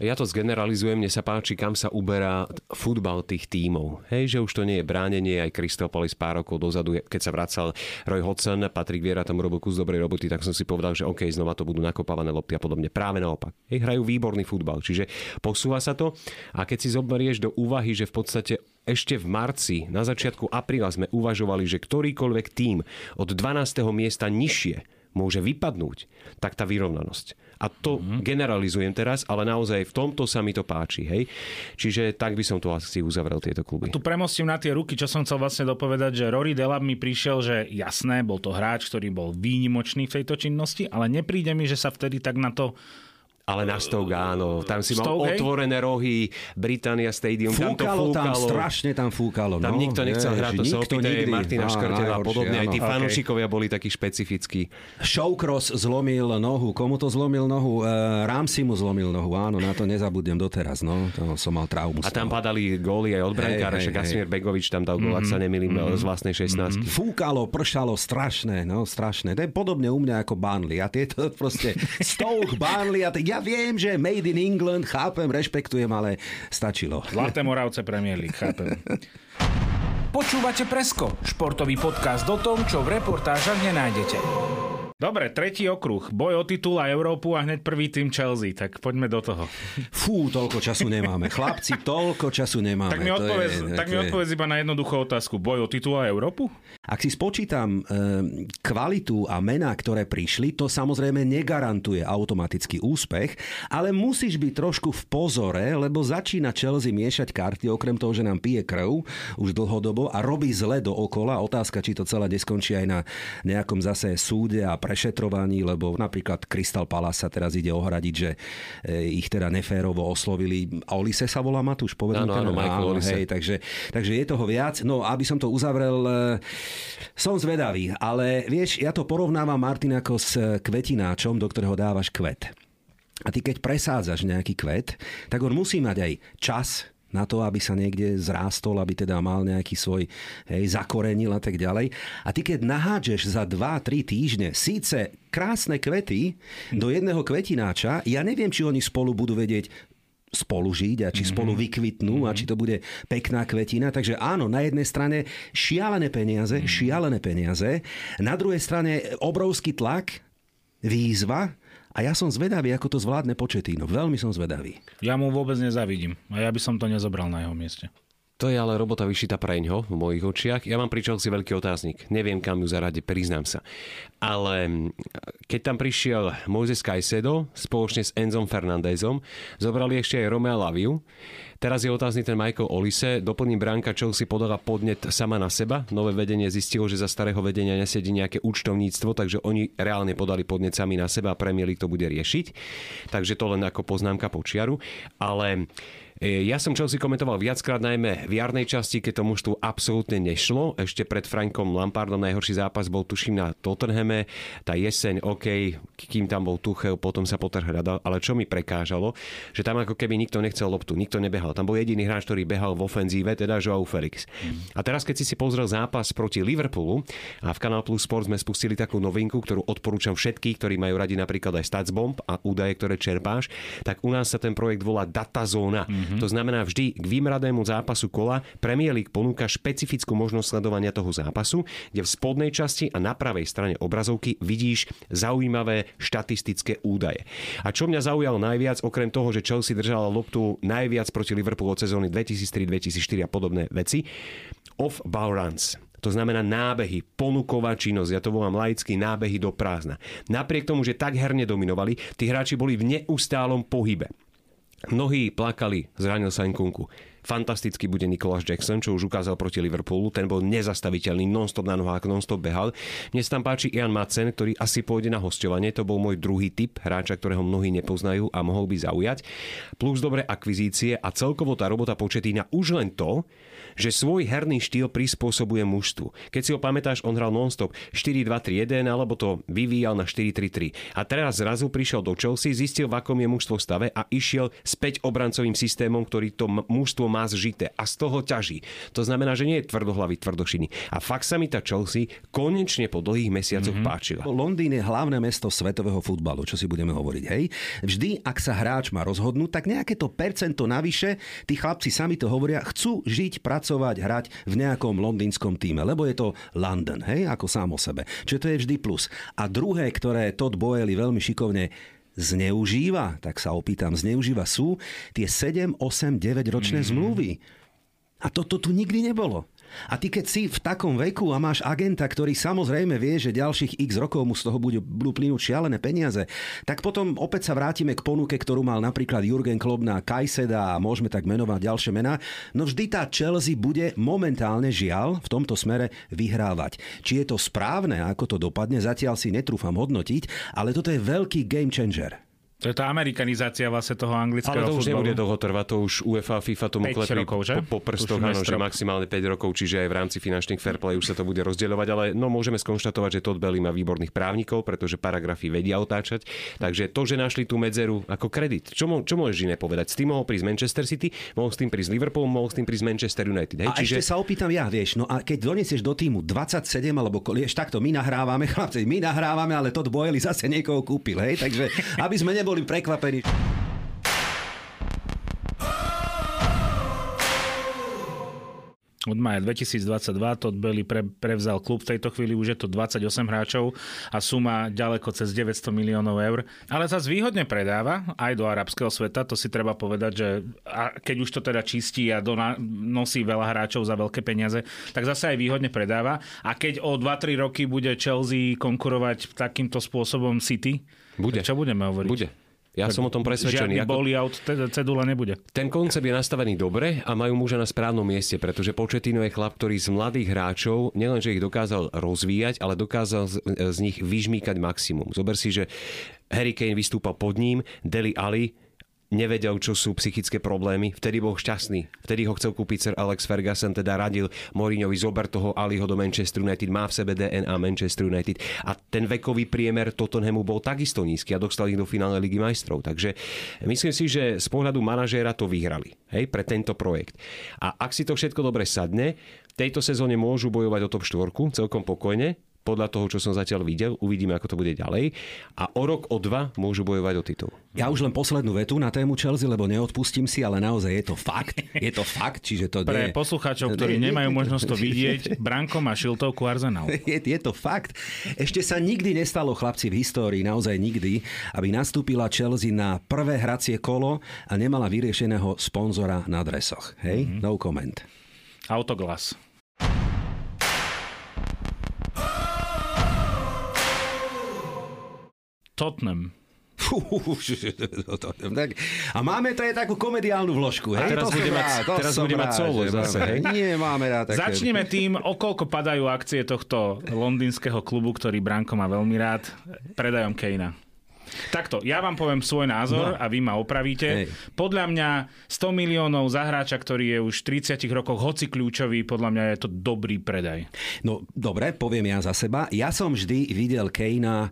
Speaker 2: Ja to zgeneralizujem, mne sa páči, kam sa uberá futbal tých tímov. Hej, že už to nie je bránenie, aj Kristopolis pár rokov dozadu, keď sa vracal Roy Hodgson, Patrik Viera tam robil kus dobrej roboty, tak som si povedal, že OK, znova to budú nakopávané lopty a podobne. Práve naopak. Hej, hrajú výborný futbal, čiže posúva sa to a keď si zoberieš do úvahy, že v podstate ešte v marci, na začiatku apríla sme uvažovali, že ktorýkoľvek tým od 12. miesta nižšie môže vypadnúť, tak tá vyrovnanosť a to mm-hmm. generalizujem teraz, ale naozaj v tomto sa mi to páči. Hej? Čiže tak by som to asi uzavrel tieto kluby.
Speaker 3: A tu premostím na tie ruky, čo som chcel vlastne dopovedať, že Rory Delab mi prišiel, že jasné, bol to hráč, ktorý bol výnimočný v tejto činnosti, ale nepríde mi, že sa vtedy tak na to
Speaker 2: ale na Stoke áno, tam si mal Stoke, otvorené rohy, Britannia Stadium,
Speaker 4: fúkalo
Speaker 2: tam to fúkalo.
Speaker 4: tam, strašne tam fúkalo.
Speaker 2: Tam
Speaker 4: no,
Speaker 2: nikto nechcel hrať, to sa opýtaj Martina Škrtela a podobne, aj tí okay. fanúšikovia boli takí špecifickí.
Speaker 4: Showcross zlomil nohu, komu to zlomil nohu? Uh, Ramsey mu zlomil nohu, áno, na to nezabudnem doteraz, no, to som mal traumu.
Speaker 2: A tam padali góly aj od brankára, hey, hey, Kasmier hey. Begovič tam dal gól, mm-hmm. ak sa mhm, nemýlim, mm-hmm. z vlastnej 16. Mm-hmm.
Speaker 4: Fúkalo, pršalo, strašné, no, strašné. To je podobne u mňa ako Burnley. A tieto proste Stoke, Burnley, a ja viem, že Made in England, chápem, rešpektujem, ale stačilo.
Speaker 3: Zlaté Moravce Premier League, chápem.
Speaker 1: Počúvate Presko, športový podcast o tom, čo v reportážach nenájdete.
Speaker 3: Dobre, tretí okruh. Boj o titul a Európu a hneď prvý tým Chelsea. Tak poďme do toho.
Speaker 4: Fú, toľko času nemáme. Chlapci, toľko času nemáme.
Speaker 3: Tak mi odpovedz, je, tak mi odpovedz iba na jednoduchú otázku. Boj o titul a Európu?
Speaker 4: Ak si spočítam e, kvalitu a mená, ktoré prišli, to samozrejme negarantuje automatický úspech, ale musíš byť trošku v pozore, lebo začína Chelsea miešať karty, okrem toho, že nám pije krv už dlhodobo a robí zle dookola. Otázka, či to celé neskončí aj na nejakom zase súde a pre prešetrovaní, lebo napríklad Crystal Palace sa teraz ide ohradiť, že e, ich teda neférovo oslovili. Olise sa volá Matúš, povedal
Speaker 2: áno, áno, áno,
Speaker 4: hej, takže, takže je toho viac. No, aby som to uzavrel, e, som zvedavý, ale vieš, ja to porovnávam, Martin, ako s kvetináčom, do ktorého dávaš kvet. A ty keď presádzaš nejaký kvet, tak on musí mať aj čas, na to, aby sa niekde zrástol, aby teda mal nejaký svoj, hej, zakorenil a tak ďalej. A ty keď nahádžeš za 2-3 týždne síce krásne kvety do jedného kvetináča, ja neviem, či oni spolu budú vedieť spolu žiť a či mm-hmm. spolu vykvitnú mm-hmm. a či to bude pekná kvetina. Takže áno, na jednej strane šialené peniaze, mm-hmm. šialené peniaze, na druhej strane obrovský tlak, výzva, a ja som zvedavý, ako to zvládne Početíno. Veľmi som zvedavý.
Speaker 3: Ja mu vôbec nezavidím. A ja by som to nezobral na jeho mieste.
Speaker 2: To je ale robota vyšita preňho v mojich očiach. Ja mám pri Chelsea veľký otáznik. Neviem, kam ju zaradiť, priznám sa. Ale keď tam prišiel Moses Caicedo spoločne s Enzom Fernandezom, zobrali ešte aj Romeo Laviu, Teraz je otázny ten Michael Olise. Doplní bránka si podala podnet sama na seba. Nové vedenie zistilo, že za starého vedenia nesedí nejaké účtovníctvo, takže oni reálne podali podnet sami na seba a Premier League to bude riešiť. Takže to len ako poznámka počiaru. Ale ja som Chelsea komentoval viackrát, najmä v jarnej časti, keď to mužstvu absolútne nešlo. Ešte pred Frankom Lampardom najhorší zápas bol tuším na Tottenhame. Tá jeseň, OK, kým tam bol Tuchel, potom sa Potter hľadal, ale čo mi prekážalo, že tam ako keby nikto nechcel loptu, nikto nebehal. Tam bol jediný hráč, ktorý behal v ofenzíve, teda Joao Felix. Mm. A teraz, keď si si pozrel zápas proti Liverpoolu a v Canal Plus Sport sme spustili takú novinku, ktorú odporúčam všetkých, ktorí majú radi napríklad aj Statsbomb a údaje, ktoré čerpáš, tak u nás sa ten projekt volá Datazóna. Mm To znamená vždy k výmradému zápasu kola Premier League ponúka špecifickú možnosť sledovania toho zápasu, kde v spodnej časti a na pravej strane obrazovky vidíš zaujímavé štatistické údaje. A čo mňa zaujalo najviac, okrem toho, že Chelsea držala loptu najviac proti Liverpoolu od sezóny 2003-2004 a podobné veci, off-ball runs. To znamená nábehy, ponuková činnosť, ja to volám laicky nábehy do prázdna. Napriek tomu, že tak herne dominovali, tí hráči boli v neustálom pohybe. Mnohí plakali, zranil sa Nkunku. Fantasticky bude Nicholas Jackson, čo už ukázal proti Liverpoolu. Ten bol nezastaviteľný, non-stop na nohách, non-stop behal. Mne sa tam páči Ian Madsen, ktorý asi pôjde na hostovanie. To bol môj druhý typ hráča, ktorého mnohí nepoznajú a mohol by zaujať. Plus dobré akvizície a celkovo tá robota početína už len to, že svoj herný štýl prispôsobuje mužstvu. Keď si ho pamätáš, on hral non-stop 4-2-3-1 alebo to vyvíjal na 4-3-3. A teraz zrazu prišiel do Chelsea, zistil, v akom je mužstvo stave a išiel späť obrancovým systémom, ktorý to mužstvo má zžité a z toho ťaží. To znamená, že nie je tvrdohlavý, tvrdošiny. A fakt sa mi tá Chelsea konečne po dlhých mesiacoch mm-hmm. páčila.
Speaker 4: Londýn je hlavné mesto svetového futbalu, čo si budeme hovoriť, hej. Vždy, ak sa hráč má rozhodnúť, tak nejaké to percento navyše, tí chlapci sami to hovoria, chcú žiť, pracovať, hrať v nejakom londýnskom týme, lebo je to London, hej, ako sám o sebe. Čiže to je vždy plus. A druhé, ktoré Todd Boehly veľmi šikovne zneužíva, tak sa opýtam, zneužíva sú tie 7, 8, 9 ročné mm. zmluvy. A toto tu nikdy nebolo. A ty keď si v takom veku a máš agenta, ktorý samozrejme vie, že ďalších x rokov mu z toho budú, budú plynúť šialené peniaze, tak potom opäť sa vrátime k ponuke, ktorú mal napríklad Jurgen Klopp na Kajseda a môžeme tak menovať ďalšie mená. No vždy tá Chelsea bude momentálne žiaľ v tomto smere vyhrávať. Či je to správne, ako to dopadne, zatiaľ si netrúfam hodnotiť, ale toto je veľký game changer.
Speaker 3: To je tá amerikanizácia vlastne toho anglického Ale
Speaker 2: to
Speaker 3: už
Speaker 2: nebude dlho trvať, to už UEFA a FIFA tomu klepli
Speaker 3: rokov, že?
Speaker 2: Po, po prstoch, áno, že maximálne 5 rokov, čiže aj v rámci finančných fair play už sa to bude rozdielovať, ale no môžeme skonštatovať, že Todd Belly má výborných právnikov, pretože paragrafy vedia otáčať, takže to, že našli tú medzeru ako kredit. Čo, mo, čo môžeš iné povedať? S tým mohol prísť Manchester City, mohol s tým prísť Liverpool, mohol s tým prísť Manchester United.
Speaker 4: Hej? A čiže... ešte sa opýtam ja, vieš, no a keď donesieš do týmu 27 alebo vieš, takto my nahrávame, chlapci, my nahrávame, ale Todd Boyle zase niekoho kúpil, hej? Takže aby sme neboli prekvapení.
Speaker 3: Od maja 2022 Todd Belly pre, prevzal klub, v tejto chvíli už je to 28 hráčov a suma ďaleko cez 900 miliónov eur. Ale zase výhodne predáva aj do arabského sveta, to si treba povedať, že a keď už to teda čistí a dona, nosí veľa hráčov za veľké peniaze, tak zase aj výhodne predáva. A keď o 2-3 roky bude Chelsea konkurovať takýmto spôsobom City,
Speaker 2: bude.
Speaker 3: čo budeme hovoriť?
Speaker 2: Bude. Ja tak som o tom presvedčený.
Speaker 3: Žiadny boli out, cedula nebude.
Speaker 2: Ten koncept je nastavený dobre a majú muža na správnom mieste, pretože Početino je chlap, ktorý z mladých hráčov nielenže ich dokázal rozvíjať, ale dokázal z, z nich vyžmýkať maximum. Zober si, že Harry Kane vystúpal pod ním, Deli Ali nevedel, čo sú psychické problémy. Vtedy bol šťastný. Vtedy ho chcel kúpiť Sir Alex Ferguson, teda radil Mourinhovi zober toho Aliho do Manchester United, má v sebe DNA Manchester United. A ten vekový priemer Tottenhamu bol takisto nízky a dostal ich do finále Ligy majstrov. Takže myslím si, že z pohľadu manažéra to vyhrali hej, pre tento projekt. A ak si to všetko dobre sadne, v tejto sezóne môžu bojovať o top 4 celkom pokojne, podľa toho, čo som zatiaľ videl. Uvidíme, ako to bude ďalej. A o rok, o dva môžu bojovať o titul.
Speaker 4: Ja už len poslednú vetu na tému Chelsea, lebo neodpustím si, ale naozaj je to fakt. Je to fakt, čiže to
Speaker 3: Pre
Speaker 4: nie...
Speaker 3: poslucháčov, ktorí nie, nemajú možnosť to vidieť, Branko má šiltovku Arsenal.
Speaker 4: Je, je to fakt. Ešte sa nikdy nestalo, chlapci, v histórii, naozaj nikdy, aby nastúpila Chelsea na prvé hracie kolo a nemala vyriešeného sponzora na dresoch. Hej? Mm-hmm. No comment.
Speaker 3: Autoglas. Tottenham.
Speaker 4: a máme to je takú komediálnu vložku. Hej?
Speaker 2: A teraz bude mať, teraz bude mať solo zase. Hej?
Speaker 4: Nie, máme rád také.
Speaker 3: Začneme tým, o koľko padajú akcie tohto londýnskeho klubu, ktorý Branko má veľmi rád, predajom Kejna. Takto, ja vám poviem svoj názor no. a vy ma opravíte. Hej. Podľa mňa 100 miliónov za hráča, ktorý je už v 30 rokoch hoci kľúčový, podľa mňa je to dobrý predaj.
Speaker 4: No dobre, poviem ja za seba. Ja som vždy videl Kejna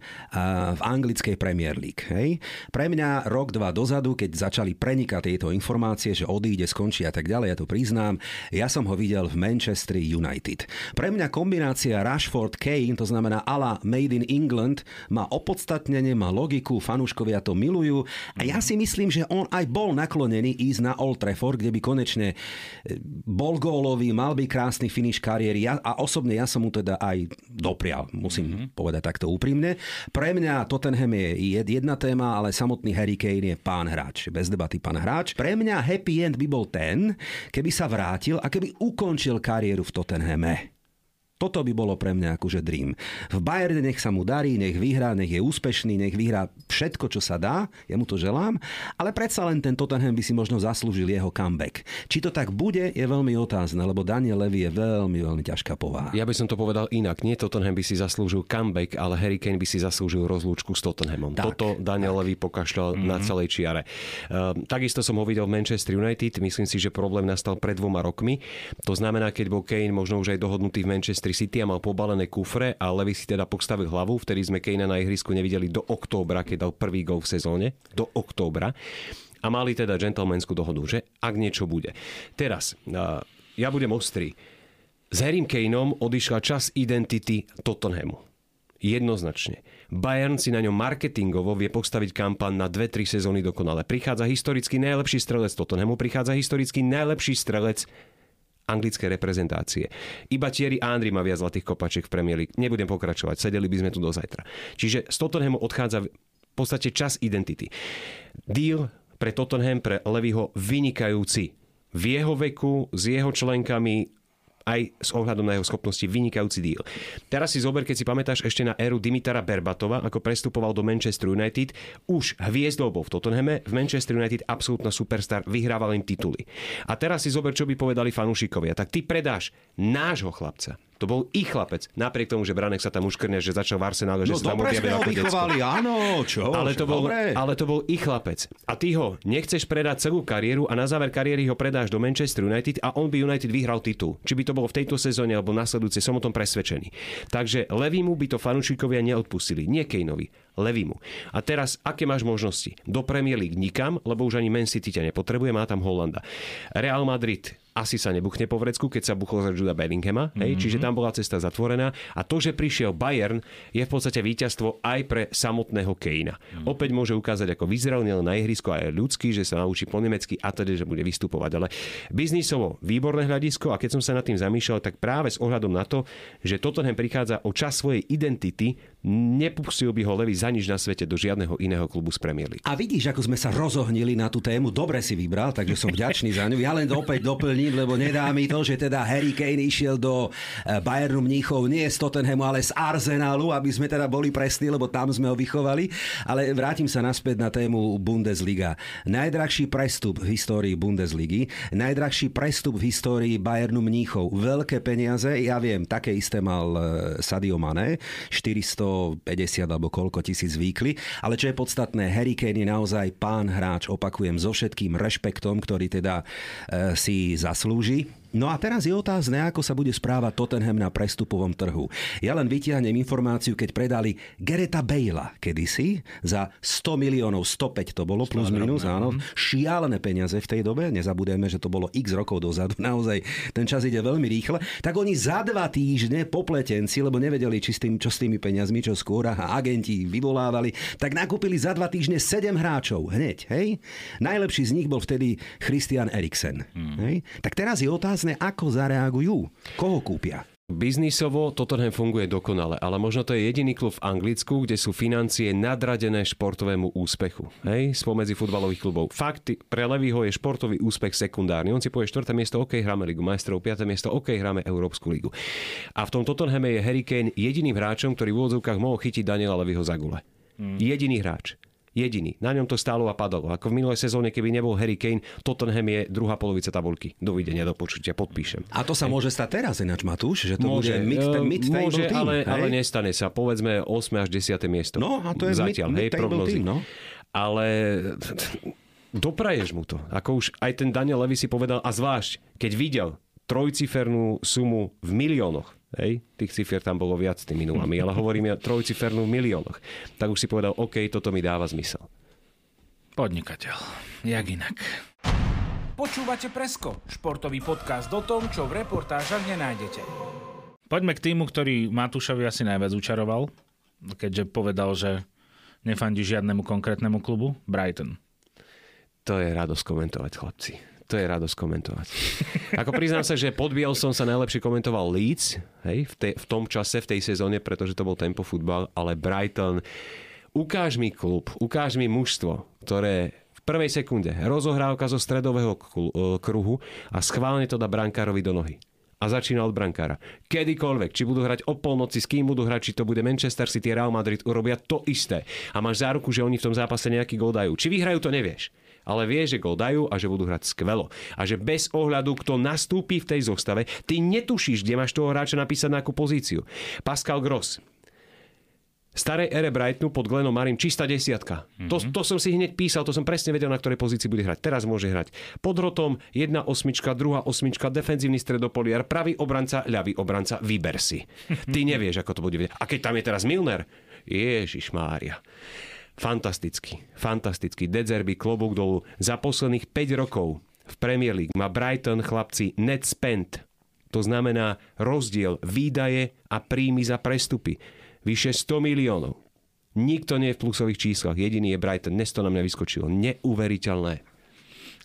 Speaker 4: v anglickej Premier League. Hej? Pre mňa rok, dva dozadu, keď začali prenikať tieto informácie, že odíde, skončí a tak ďalej, ja to priznám, ja som ho videl v Manchester United. Pre mňa kombinácia Rashford-Kane, to znamená ala Made in England, má opodstatnenie, má logiku, fanúškovia to milujú. A ja si myslím, že on aj bol naklonený ísť na Old Trafford, kde by konečne e, bol gólový, mal by krásny finish kariéry. Ja, a osobne ja som mu teda aj doprial, musím mm-hmm. povedať takto úprimne. Pre mňa Tottenham je jedna téma, ale samotný Harry Kane je pán hráč. Bez debaty pán hráč. Pre mňa happy end by bol ten, keby sa vrátil a keby ukončil kariéru v Tottenhame. Toto by bolo pre mňa akože dream. V Bayerne nech sa mu darí, nech vyhrá, nech je úspešný, nech vyhrá všetko, čo sa dá, ja mu to želám, ale predsa len ten Tottenham by si možno zaslúžil jeho comeback. Či to tak bude, je veľmi otázne, lebo Daniel Levy je veľmi, veľmi ťažká povaha.
Speaker 2: Ja by som to povedal inak. Nie Tottenham by si zaslúžil comeback, ale Harry Kane by si zaslúžil rozlúčku s Tottenhamom. Tak, Toto Daniel tak. Levy pokašľal mm-hmm. na celej čiare. Uh, takisto som ho videl v Manchester United. Myslím si, že problém nastal pred dvoma rokmi. To znamená, keď bol Kane možno už aj dohodnutý v Manchester Manchester City a mal pobalené kufre a Levy si teda postavil hlavu, vtedy sme Kejna na ihrisku nevideli do októbra, keď dal prvý gol v sezóne. Do októbra. A mali teda gentlemanskú dohodu, že ak niečo bude. Teraz, ja budem ostrý. S Harrym Kaneom odišla čas identity Tottenhamu. Jednoznačne. Bayern si na ňom marketingovo vie postaviť kampan na 2-3 sezóny dokonale. Prichádza historicky najlepší strelec Tottenhamu, prichádza historicky najlepší strelec anglické reprezentácie. Iba Thierry Andri má viac zlatých kopačiek v Premier League. Nebudem pokračovať, sedeli by sme tu do zajtra. Čiže z Tottenhamu odchádza v podstate čas identity. Deal pre Tottenham, pre Levyho vynikajúci. V jeho veku, s jeho členkami, aj s ohľadom na jeho schopnosti vynikajúci díl. Teraz si zober, keď si pamätáš ešte na éru Dimitara Berbatova, ako prestupoval do Manchester United, už hviezdou bol v Tottenhame, v Manchester United absolútna superstar, vyhrával im tituly. A teraz si zober, čo by povedali fanúšikovia. Tak ty predáš nášho chlapca, to bol ich chlapec. Napriek tomu, že Branek sa tam uškrne, že začal v Arsenále, že
Speaker 4: no,
Speaker 2: sa tam objavil ako
Speaker 4: vychovali, áno, čo?
Speaker 2: Ale to, bol, ale to bol ich chlapec. A ty ho nechceš predať celú kariéru a na záver kariéry ho predáš do Manchester United a on by United vyhral titul. Či by to bolo v tejto sezóne alebo nasledujúcej, som o tom presvedčený. Takže Levimu by to fanúšikovia neodpustili. Nie Kaneovi, Levimu. A teraz, aké máš možnosti? Do Premier League nikam, lebo už ani Man City ťa nepotrebuje, má tam Holanda. Real Madrid asi sa nebuchne po vrecku, keď sa buchol za Juda Bellinghama, hej, mm-hmm. čiže tam bola cesta zatvorená a to, že prišiel Bayern, je v podstate víťazstvo aj pre samotného Kejna. Mm-hmm. Opäť môže ukázať, ako vyzeral nielen na ihrisku, aj ľudský, že sa naučí po nemecky a teda, že bude vystupovať. Ale biznisovo výborné hľadisko a keď som sa nad tým zamýšľal, tak práve s ohľadom na to, že Tottenham prichádza o čas svojej identity, nepustil by ho Levy za nič na svete do žiadneho iného klubu z Premier League.
Speaker 4: A vidíš, ako sme sa rozohnili na tú tému, dobre si vybral, takže som vďačný za ňu. Ja len opäť doplním, lebo nedá mi to, že teda Harry Kane išiel do eh, Bayernu Mníchov nie z Tottenhamu, ale z Arsenalu, aby sme teda boli presní, lebo tam sme ho vychovali. Ale vrátim sa naspäť na tému Bundesliga. Najdrahší prestup v histórii Bundesligy, najdrahší prestup v histórii Bayernu Mníchov. Veľké peniaze, ja viem, také isté mal eh, Sadio Mane, 400 150 alebo koľko tisíc zvykli. Ale čo je podstatné, Harry Kane je naozaj pán hráč, opakujem, so všetkým rešpektom, ktorý teda e, si zaslúži. No a teraz je otázne, ako sa bude správať Tottenham na prestupovom trhu. Ja len vytiahnem informáciu, keď predali Gereta Bejla kedysi za 100 miliónov, 105 to bolo plus minus, áno. Mhm. Šialené peniaze v tej dobe, nezabudeme, že to bolo x rokov dozadu, naozaj ten čas ide veľmi rýchle. Tak oni za dva týždne popletenci, lebo nevedeli, či s tým, čo s tými peniazmi, čo skôr a agenti vyvolávali, tak nakúpili za dva týždne 7 hráčov hneď, hej? Najlepší z nich bol vtedy Christian Eriksen. Hmm. Hej? Tak teraz je otázka, otázne, ako zareagujú, koho kúpia.
Speaker 2: Biznisovo Tottenham funguje dokonale, ale možno to je jediný klub v Anglicku, kde sú financie nadradené športovému úspechu. Hej, spomedzi futbalových klubov. Fakt, pre Levyho je športový úspech sekundárny. On si povie 4. miesto, OK, hráme Ligu majstrov, 5. miesto, OK, hráme Európsku ligu. A v tom Tottenhame je Harry Kane jediným hráčom, ktorý v úvodzovkách mohol chytiť Daniela Levyho za gule. Mm. Jediný hráč. Jediný. Na ňom to stálo a padalo. Ako v minulej sezóne, keby nebol Harry Kane, Tottenham je druhá polovica tabulky. Dovidenia, do počutia, podpíšem.
Speaker 4: A to sa môže stať teraz ináč, Matúš? Že to môže, bude mid, ten mid
Speaker 2: môže,
Speaker 4: team,
Speaker 2: ale, ale nestane sa. Povedzme 8 až 10 miesto.
Speaker 4: No a to je
Speaker 2: Zatiaľ,
Speaker 4: mid,
Speaker 2: hej,
Speaker 4: mid team, no.
Speaker 2: Ale dopraješ mu to. Ako už aj ten Daniel Levy si povedal, a zvlášť, keď videl trojcifernú sumu v miliónoch, Hej, tých cifier tam bolo viac tými nulami, ale hovoríme o trojcifernú v miliónoch. Tak už si povedal, OK, toto mi dáva zmysel.
Speaker 3: Podnikateľ. Jak inak.
Speaker 1: Počúvate Presko, športový podcast o tom, čo v reportážach nenájdete.
Speaker 3: Poďme k týmu, ktorý Matúšovi asi najviac učaroval, keďže povedal, že nefandí žiadnemu konkrétnemu klubu? Brighton.
Speaker 2: To je radosť komentovať, chlapci. To je radosť komentovať. Ako priznám sa, že pod Bielsom sa najlepšie komentoval Leeds hej, v, te, v tom čase, v tej sezóne, pretože to bol tempo futbal, ale Brighton, ukáž mi klub, ukáž mi mužstvo, ktoré v prvej sekunde rozohrávka zo stredového e, kruhu a schválne to dá brankárovi do nohy a začína od brankára. Kedykoľvek, či budú hrať o polnoci, s kým budú hrať, či to bude Manchester City, Real Madrid, urobia to isté. A máš záruku, že oni v tom zápase nejaký gol dajú. Či vyhrajú, to nevieš. Ale vieš, že gol dajú a že budú hrať skvelo. A že bez ohľadu, kto nastúpi v tej zostave, ty netušíš, kde máš toho hráča napísať na akú pozíciu. Pascal Gross, starej ere Brightonu pod Glenom Marim čistá desiatka. Mm-hmm. To, to som si hneď písal, to som presne vedel, na ktorej pozícii bude hrať. Teraz môže hrať pod Rotom, jedna osmička, druhá osmička, defenzívny stredopoliar, pravý obranca, ľavý obranca, vyber si. Ty nevieš, ako to bude. A keď tam je teraz Milner, Ježiš Mária. Fantastický, fantastický. Dedzerby, klobúk dolu. Za posledných 5 rokov v Premier League má Brighton chlapci net spent. To znamená rozdiel výdaje a príjmy za prestupy Vyše 100 miliónov. Nikto nie je v plusových číslach. Jediný je Brighton. Dnes to na mňa vyskočilo. Neuveriteľné.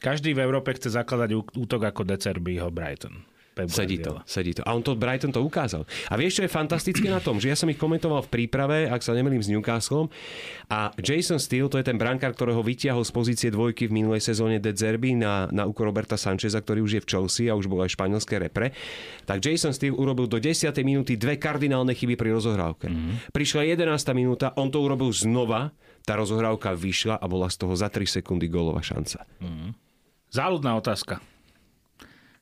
Speaker 3: Každý v Európe chce zakladať útok ako Decerbyho Brighton.
Speaker 2: Pep sedí to, sedí to. A on to, Brighton to ukázal. A vieš, čo je fantastické na tom? Že ja som ich komentoval v príprave, ak sa nemýlim s Newcastlom. A Jason Steele, to je ten brankár, ktorého vytiahol z pozície dvojky v minulej sezóne De Zerby na, na úkor Roberta Sancheza, ktorý už je v Chelsea a už bol aj španielské repre. Tak Jason Steele urobil do 10. minúty dve kardinálne chyby pri rozohrávke. Mm-hmm. Prišla 11. minúta, on to urobil znova, tá rozohrávka vyšla a bola z toho za 3 sekundy gólová šanca. Mm-hmm.
Speaker 3: Záľudná otázka.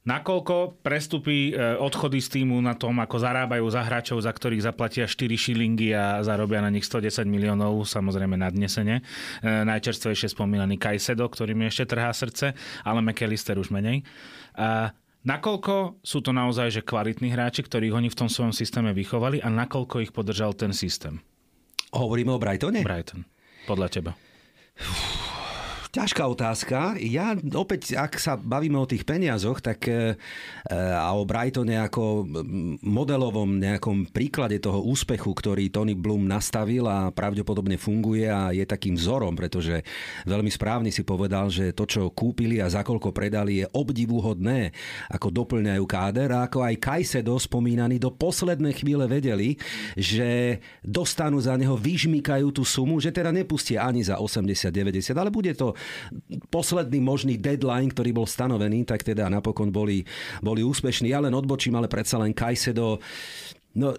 Speaker 3: Nakoľko prestupí e, odchody z týmu na tom, ako zarábajú za hráčov, za ktorých zaplatia 4 šilingy a zarobia na nich 110 miliónov, samozrejme nadnesene. E, najčerstvejšie spomínaný Kajsedo, ktorý mi ešte trhá srdce, ale McAllister už menej. A nakoľko sú to naozaj že kvalitní hráči, ktorých oni v tom svojom systéme vychovali a nakoľko ich podržal ten systém?
Speaker 4: Hovoríme o Brightone?
Speaker 3: Brighton, podľa teba.
Speaker 4: Ťažká otázka. Ja opäť, ak sa bavíme o tých peniazoch, tak e, a o Brightone ako modelovom nejakom príklade toho úspechu, ktorý Tony Bloom nastavil a pravdepodobne funguje a je takým vzorom, pretože veľmi správne si povedal, že to, čo kúpili a za koľko predali, je obdivuhodné, ako doplňajú káder a ako aj Kajsedo spomínaný do poslednej chvíle vedeli, že dostanú za neho, vyžmýkajú tú sumu, že teda nepustia ani za 80-90, ale bude to posledný možný deadline, ktorý bol stanovený, tak teda napokon boli, boli úspešní. Ja len odbočím, ale predsa len Kajsedo No,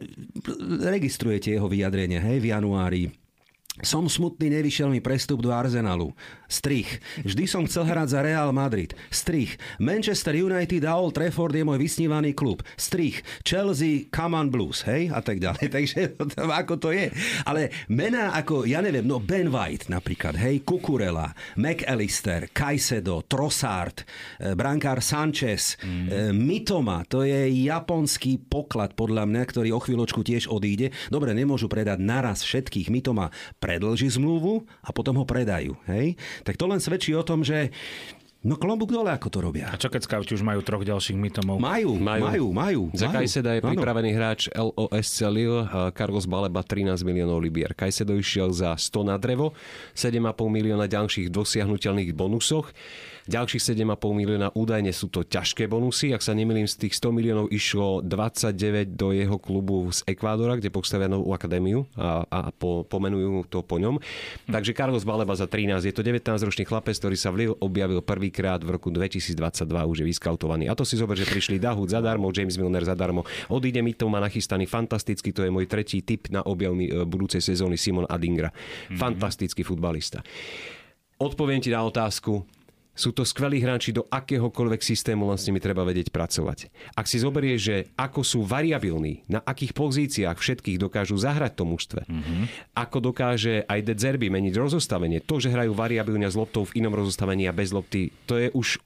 Speaker 4: registrujete jeho vyjadrenie, hej, v januári som smutný, nevyšiel mi prestup do Arsenalu. Strich. Vždy som chcel hrať za Real Madrid. Strich. Manchester United a Old Trafford je môj vysnívaný klub. Strich. Chelsea, Common Blues, hej? A tak ďalej. Takže ako to je. Ale mená ako, ja neviem, no Ben White napríklad, hej? Kukurela, McAllister, Kaisedo, Trossard, eh, brankár Sanchez, mm. Mitoma, to je japonský poklad podľa mňa, ktorý o chvíľočku tiež odíde. Dobre, nemôžu predať naraz všetkých. Mitoma predlží zmluvu a potom ho predajú. Hej? Tak to len svedčí o tom, že No klobúk dole, ako to robia.
Speaker 3: A čo keď skauti už majú troch ďalších mytomov?
Speaker 4: Majú, majú, majú. majú
Speaker 2: Za Kajseda je pripravený hráč LOS Celil, Carlos Baleba 13 miliónov libier. Kajsedo išiel za 100 na drevo, 7,5 milióna ďalších dosiahnutelných bonusoch. Ďalších 7,5 milióna údajne sú to ťažké bonusy. Ak sa nemýlim, z tých 100 miliónov išlo 29 do jeho klubu z Ekvádora, kde postavia novú akadémiu a, a po, pomenujú to po ňom. Takže Carlos Baleba za 13. Je to 19-ročný chlapec, ktorý sa v Lille objavil prvýkrát v roku 2022, už je vyskautovaný. A to si zober, že prišli Dahut zadarmo, James Milner zadarmo. Odíde mi to, má nachystaný fantastický, to je môj tretí typ na objav e, budúcej sezóny Simon Adingra. Mm-hmm. Fantastický futbalista. Odpoviem ti na otázku, sú to skvelí hráči do akéhokoľvek systému, len s nimi treba vedieť pracovať. Ak si zoberieš, že ako sú variabilní, na akých pozíciách všetkých dokážu zahrať to mužstve, mm-hmm. ako dokáže aj De Zerby meniť rozostavenie, to, že hrajú variabilne s loptou v inom rozostavení a bez lopty, to je už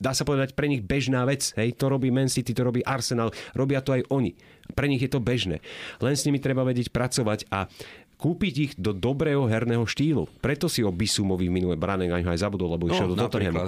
Speaker 2: dá sa povedať, pre nich bežná vec. Hej? To robí Man City, to robí Arsenal, robia to aj oni. Pre nich je to bežné. Len s nimi treba vedieť pracovať a kúpiť ich do dobrého herného štýlu. Preto si o Bisumovi minulé Branek aj zabudol, lebo išiel
Speaker 4: No,
Speaker 2: do Tottenhamu.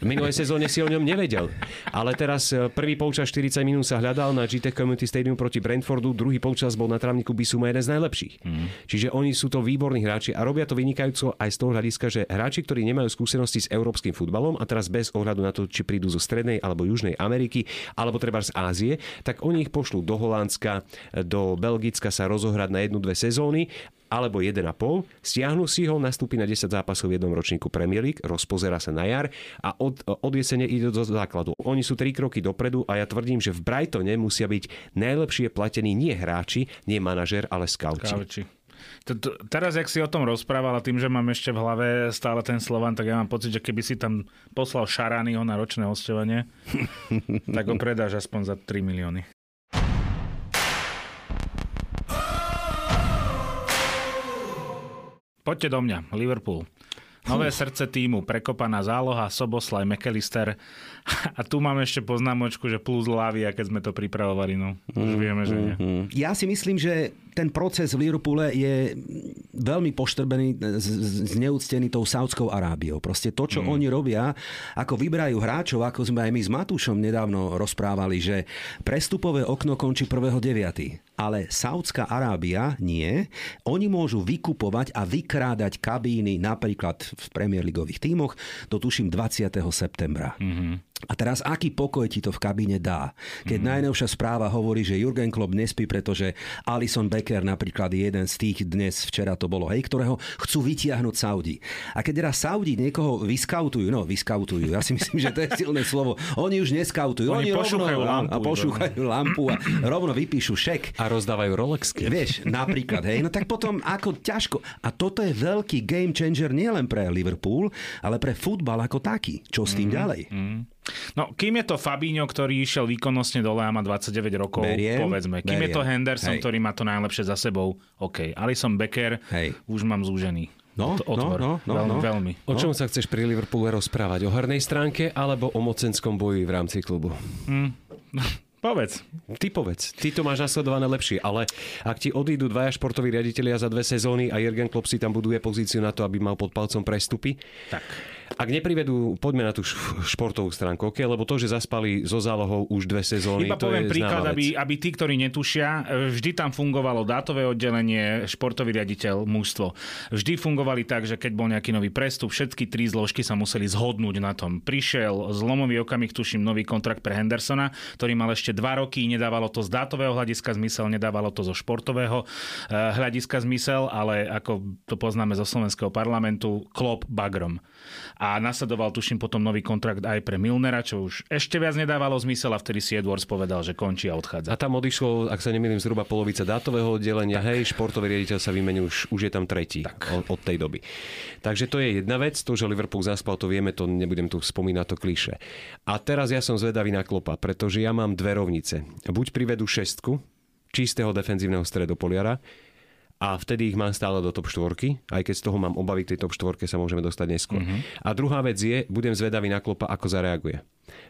Speaker 2: V minulej sezóne si o ňom nevedel. Ale teraz e, prvý polčas 40 minút sa hľadal na GTEC Community Stadium proti Brentfordu, druhý polčas bol na trávniku Bisuma jeden z najlepších. Mm. Čiže oni sú to výborní hráči a robia to vynikajúco aj z toho hľadiska, že hráči, ktorí nemajú skúsenosti s európskym futbalom a teraz bez ohľadu na to, či prídu zo Strednej alebo Južnej Ameriky, alebo treba z Ázie, tak oni ich pošlú do Holandska, do Belgicka sa rozohrať na jednu, dve sezóny alebo 1,5, stiahnu si ho, nastúpi na 10 zápasov v jednom ročníku Premier League, rozpozera sa na jar a od, od jesene ide do základu. Oni sú 3 kroky dopredu a ja tvrdím, že v Brightone musia byť najlepšie platení nie hráči, nie manažer, ale skauti.
Speaker 3: Kauči. To- to- Teraz, jak si o tom rozprával a tým, že mám ešte v hlave stále ten Slovan, tak ja mám pocit, že keby si tam poslal Šarányho na ročné hostovanie, tak ho predáš aspoň za 3 milióny. Poďte do mňa, Liverpool. Nové srdce týmu, prekopaná záloha, Soboslaj, McAllister. A tu mám ešte poznámočku, že plus Lavia, keď sme to pripravovali. No, už vieme, že nie.
Speaker 4: Mm. Ja si myslím, že ten proces v Liverpoole je veľmi poštrbený, z- zneúctený tou Saudskou Arábiou. Proste to, čo mm. oni robia, ako vyberajú hráčov, ako sme aj my s Matúšom nedávno rozprávali, že prestupové okno končí 1.9. Ale Saudská Arábia nie. Oni môžu vykupovať a vykrádať kabíny napríklad v Premier Leagueových tímoch do tuším 20. septembra. Mm-hmm. A teraz aký pokoj ti to v kabíne dá? Keď mm. najnovšia správa hovorí, že Jurgen Klopp nespí, pretože Alison Becker napríklad je jeden z tých dnes, včera to bolo, hej, ktorého chcú vytiahnuť Saudi. A keď teraz Saudi niekoho vyskautujú, no vyskautujú, ja si myslím, že to je silné slovo, oni už neskautujú,
Speaker 3: Oni pošúchajú lampu
Speaker 4: a pošúchajú lampu a rovno vypíšu šek.
Speaker 2: A rozdávajú Rolexky.
Speaker 4: Vieš, napríklad, hej, no tak potom ako ťažko. A toto je veľký game changer nielen pre Liverpool, ale pre futbal ako taký. Čo s tým mm, ďalej? Mm.
Speaker 3: No, kým je to Fabinho, ktorý išiel výkonnostne dole a má 29 rokov,
Speaker 4: Beriem,
Speaker 3: povedzme. Kým je to
Speaker 4: beriem.
Speaker 3: Henderson,
Speaker 4: Hej.
Speaker 3: ktorý má to najlepšie za sebou, OK. Alison Becker,
Speaker 4: Hej.
Speaker 3: už mám zúžený.
Speaker 4: No,
Speaker 3: Ot- otvor.
Speaker 4: no, no,
Speaker 3: veľmi,
Speaker 4: no.
Speaker 3: veľmi.
Speaker 2: O čom sa chceš pri Liverpoole rozprávať? O hernej stránke alebo o mocenskom boji v rámci klubu?
Speaker 3: Povedz.
Speaker 2: Ty povedz, ty to máš nasledované lepšie, ale ak ti odídu dvaja športoví riaditeľia za dve sezóny a Jurgen Klopp si tam buduje pozíciu na to, aby mal pod palcom prestupy,
Speaker 3: Tak.
Speaker 2: Ak neprivedú, poďme na tú športovú stránku, okay? lebo to, že zaspali so zálohou už dve sezóny,
Speaker 3: Iba
Speaker 2: to
Speaker 3: poviem
Speaker 2: je
Speaker 3: príklad, aby, aby tí, ktorí netušia, vždy tam fungovalo dátové oddelenie, športový riaditeľ, mužstvo. Vždy fungovali tak, že keď bol nejaký nový prestup, všetky tri zložky sa museli zhodnúť na tom. Prišiel zlomový okamih, tuším, nový kontrakt pre Hendersona, ktorý mal ešte dva roky, nedávalo to z dátového hľadiska zmysel, nedávalo to zo športového eh, hľadiska zmysel, ale ako to poznáme zo slovenského parlamentu, klop bagrom. A nasledoval, tuším, potom nový kontrakt aj pre Milnera, čo už ešte viac nedávalo zmysel a vtedy si Edwards povedal, že končí a
Speaker 2: A
Speaker 3: odchádza.
Speaker 2: tam odišlo, ak sa nemýlim, zhruba polovica dátového oddelenia. Hej, športový riaditeľ sa vymenil, už, už je tam tretí od, od tej doby. Takže to je jedna vec, to, že Liverpool zaspal, to vieme, to nebudem tu spomínať to kliše. A teraz ja som zvedavý na klopa, pretože ja mám dve rovnice. Buď privedú šestku, čistého defenzívneho stredopoliara, a vtedy ich mám stále do top 4, aj keď z toho mám obavy, k tej top 4 sa môžeme dostať neskôr. Mm-hmm. A druhá vec je, budem zvedavý na klopa, ako zareaguje.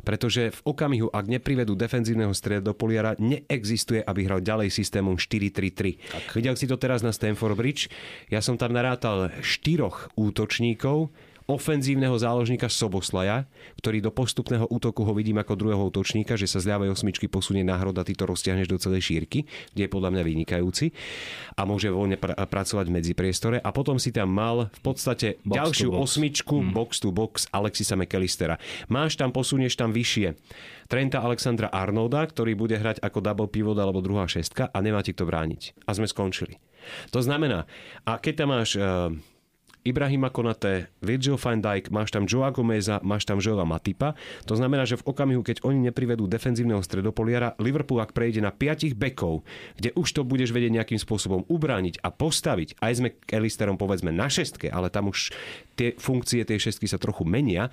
Speaker 2: Pretože v okamihu, ak neprivedú defenzívneho stredopoliara, neexistuje, aby hral ďalej systémom 4-3-3. Videl si to teraz na Stamford Bridge. Ja som tam narátal štyroch útočníkov, ofenzívneho záložníka Soboslaja, ktorý do postupného útoku ho vidím ako druhého útočníka, že sa z ľavej osmičky posunie na hrod a ty to roztiahneš do celej šírky, kde je podľa mňa vynikajúci a môže voľne pr- pracovať v medzipriestore. A potom si tam mal v podstate
Speaker 3: Box
Speaker 2: ďalšiu
Speaker 3: box.
Speaker 2: osmičku, mm. box to box Alexisa McAllistera. Máš tam, posunieš tam vyššie Trenta Alexandra Arnolda, ktorý bude hrať ako double pivot alebo druhá šestka a nemá ti kto brániť. A sme skončili. To znamená, a keď tam máš uh, Ibrahima Konate, Virgil van Dijk, máš tam Joa Gomeza, máš tam Joela Matipa. To znamená, že v okamihu, keď oni neprivedú defenzívneho stredopoliara, Liverpool ak prejde na 5 bekov, kde už to budeš vedieť nejakým spôsobom ubrániť a postaviť, aj sme Elisterom povedzme na šestke, ale tam už tie funkcie tej šestky sa trochu menia,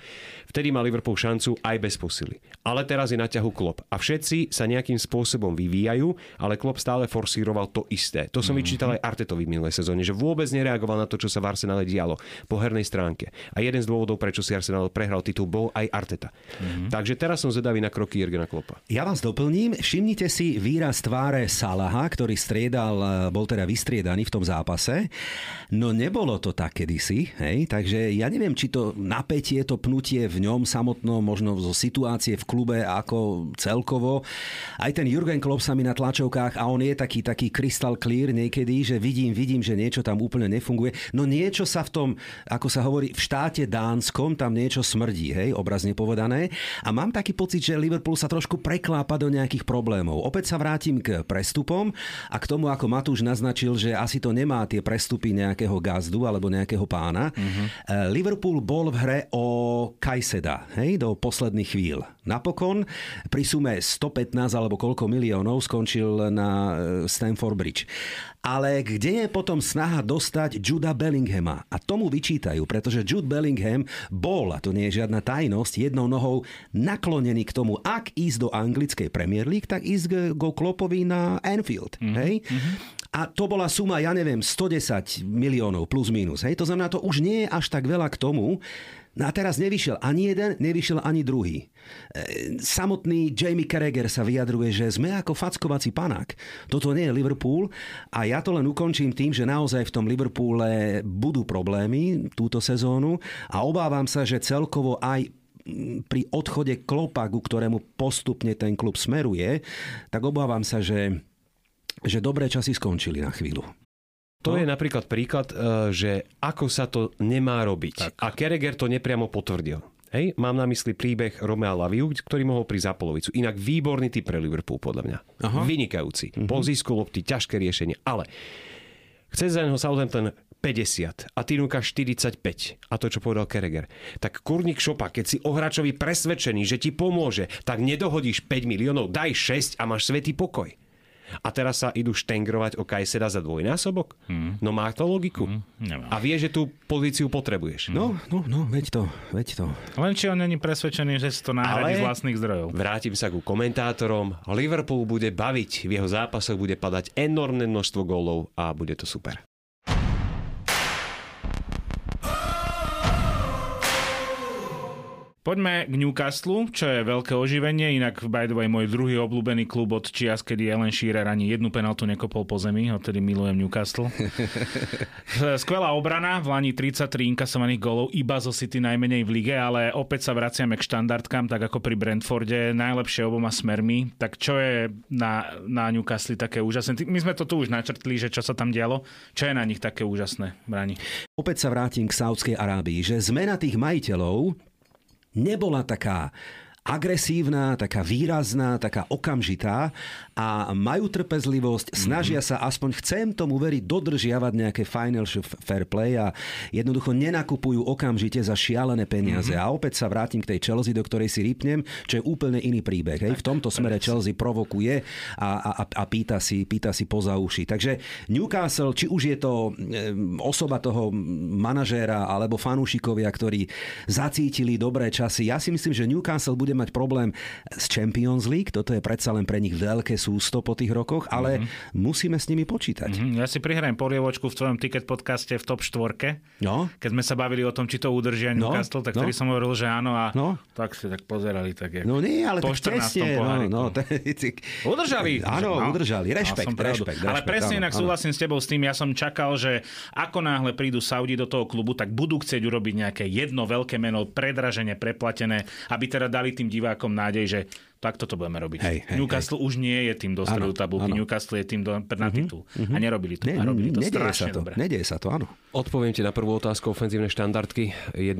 Speaker 2: vtedy má Liverpool šancu aj bez posily. Ale teraz je na ťahu Klopp a všetci sa nejakým spôsobom vyvíjajú, ale Klopp stále forsíroval to isté. To som mm-hmm. vyčítal aj Artetovi v minulej sezóne, že vôbec nereagoval na to, čo sa v Arsenale dialo po hernej stránke. A jeden z dôvodov, prečo si Arsenal prehral titul, bol aj Arteta. Mm-hmm. Takže teraz som zvedavý na kroky Jurgena Klopa.
Speaker 4: Ja vás doplním. Všimnite si výraz tváre Salaha, ktorý striedal, bol teda vystriedaný v tom zápase. No nebolo to tak kedysi, hej? takže ja neviem, či to napätie, to pnutie v ňom samotnom, možno zo situácie v klube ako celkovo. Aj ten Jurgen Klopp sa mi na tlačovkách a on je taký, taký crystal clear niekedy, že vidím, vidím, že niečo tam úplne nefunguje. No niečo sa v tom, ako sa hovorí, v štáte Dánskom tam niečo smrdí, hej, obrazne povedané. A mám taký pocit, že Liverpool sa trošku preklápa do nejakých problémov. Opäť sa vrátim k prestupom a k tomu, ako Matúš naznačil, že asi to nemá tie prestupy nejakého gazdu alebo nejakého pána. Uh-huh. Liverpool bol v hre o Kajseda, hej, do posledných chvíľ. Napokon pri sume 115 alebo koľko miliónov skončil na e, Stamford Bridge. Ale kde je potom snaha dostať Juda Bellinghama? A tomu vyčítajú, pretože Jude Bellingham bol, a to nie je žiadna tajnosť, jednou nohou naklonený k tomu, ak ísť do anglickej Premier League, tak ísť go Klopovi na Anfield. Mm-hmm. Hej? Mm-hmm. A to bola suma, ja neviem, 110 miliónov plus minus. Hej? To znamená, to už nie je až tak veľa k tomu, No a teraz nevyšiel ani jeden, nevyšiel ani druhý. E, samotný Jamie Carragher sa vyjadruje, že sme ako fackovací panák. Toto nie je Liverpool a ja to len ukončím tým, že naozaj v tom Liverpoole budú problémy túto sezónu a obávam sa, že celkovo aj pri odchode Klopa, ku ktorému postupne ten klub smeruje, tak obávam sa, že, že dobré časy skončili na chvíľu.
Speaker 2: To no. je napríklad príklad, e, že ako sa to nemá robiť. Tak. A Kereger to nepriamo potvrdil. Hej, mám na mysli príbeh Romea Laviu, ktorý mohol prísť za polovicu. Inak výborný typ pre Liverpool, podľa mňa. Aha. Vynikajúci. Uh-huh. Po zisku lopty, ťažké riešenie. Ale chce za neho Southampton 50 a Tinuka 45 a to, čo povedal Kereger. Tak kurník šopa, keď si o hráčovi presvedčený, že ti pomôže, tak nedohodíš 5 miliónov, daj 6 a máš svetý pokoj. A teraz sa idú štengrovať o Kajseda za dvojnásobok? Hmm. No má to logiku. Hmm. A vie, že tú pozíciu potrebuješ.
Speaker 4: No, no, no, veď to, veď to.
Speaker 3: Len či on není presvedčený, že si to náhradí z vlastných zdrojov.
Speaker 2: Vrátim sa ku komentátorom. Liverpool bude baviť, v jeho zápasoch bude padať enormné množstvo gólov a bude to super.
Speaker 3: Poďme k Newcastle, čo je veľké oživenie, inak by the way môj druhý obľúbený klub od čias, kedy Ellen Shearer ani jednu penaltu nekopol po zemi, odtedy milujem Newcastle. Skvelá obrana, v Lani 33 inkasovaných golov, iba zo City najmenej v lige, ale opäť sa vraciame k štandardkám, tak ako pri Brentforde, najlepšie oboma smermi. Tak čo je na, na Newcastle také úžasné? My sme to tu už načrtli, že čo sa tam dialo. Čo je na nich také úžasné, Brani?
Speaker 4: Opäť sa vrátim k Saudskej Arábii, že zmena tých majiteľov nebola taká agresívna, taká výrazná, taká okamžitá a majú trpezlivosť, snažia sa, aspoň chcem tomu veriť, dodržiavať nejaké financial fair play a jednoducho nenakupujú okamžite za šialené peniaze. Mm-hmm. A opäť sa vrátim k tej Chelsea, do ktorej si rýpnem, čo je úplne iný príbeh. Hej. V tomto smere Chelsea provokuje a, a, a pýta, si, pýta si poza uši. Takže Newcastle, či už je to osoba toho manažéra alebo fanúšikovia, ktorí zacítili dobré časy, ja si myslím, že Newcastle bude mať problém s Champions League, toto je predsa len pre nich veľké sústo po tých rokoch, ale mm-hmm. musíme s nimi počítať. Mm-hmm.
Speaker 3: Ja si prihrajem porievočku v tvojom ticket podcaste v top 4. No. Keď sme sa bavili o tom, či to udržia no. Newcastle, tak no. ktorý som hovoril, že áno a no. tak si tak pozerali. Tak
Speaker 4: no nie, ale
Speaker 3: po
Speaker 4: tak tesne, no, no,
Speaker 3: udržali.
Speaker 4: Áno, no. udržali. Rešpekt, rešpekt, rešpekt.
Speaker 3: Ale presne inak súhlasím s tebou s tým, ja som čakal, že ako náhle prídu Saudi do toho klubu, tak budú chcieť urobiť nejaké jedno veľké meno, predraženie, preplatené, aby teda dali tým divákom nádej, že takto to budeme robiť. Hej, hej, Newcastle hej. už nie je tým do stredu tabulky, Newcastle je tým do, na mhm, titul. Uh-huh. A nerobili to. Ne, a robili to strašne
Speaker 4: sa to,
Speaker 3: dobre.
Speaker 4: Nedieje sa to, áno.
Speaker 2: Odpoviem ti na prvú otázku ofenzívne štandardky.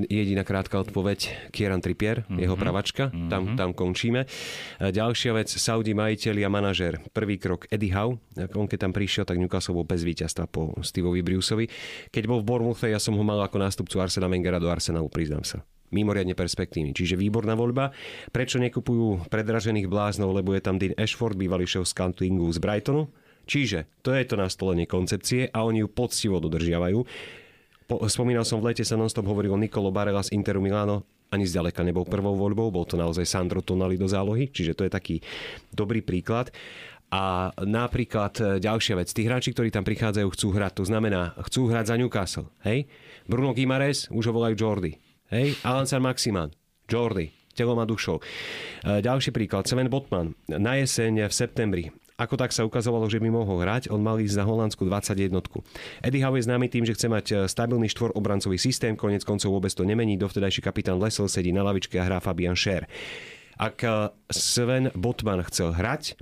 Speaker 2: Jediná krátka odpoveď, Kieran Trippier, uh-huh. jeho pravačka, uh-huh. tam, tam končíme. Ďalšia vec, Saudi majiteľ a manažér. Prvý krok Eddie Howe, on keď tam prišiel, tak Newcastle bol bez víťazstva po Steveovi Bruceovi. Keď bol v Bournemouthe, ja som ho mal ako nástupcu Arsena Wengera do Arsenalu, priznám sa mimoriadne perspektívny. Čiže výborná voľba. Prečo nekupujú predražených bláznov, lebo je tam Dean Ashford, bývalý šéf scoutingu z Brightonu. Čiže to je to nastolenie koncepcie a oni ju poctivo dodržiavajú. Po, spomínal som v lete sa nonstop hovoril o Nicolo Barella z Interu Milano, ani zďaleka nebol prvou voľbou, bol to naozaj Sandro Tonali do zálohy, čiže to je taký dobrý príklad. A napríklad e, ďalšia vec, tí hráči, ktorí tam prichádzajú, chcú hrať, to znamená, chcú hrať za Newcastle, hej? Bruno Gimares, už ho volajú Jordy, hej? Alan San Maximan, Jordy, telo má dušou. E, ďalší príklad, Seven Botman, na jeseň v septembri, ako tak sa ukazovalo, že by mohol hrať, on mal ísť za Holandsku 21. Eddie Howe je známy tým, že chce mať e, stabilný štvorobrancový systém, konec koncov vôbec to nemení, dovtedajší kapitán Lesel sedí na lavičke a hrá Fabian Scher. Ak Sven Botman chcel hrať,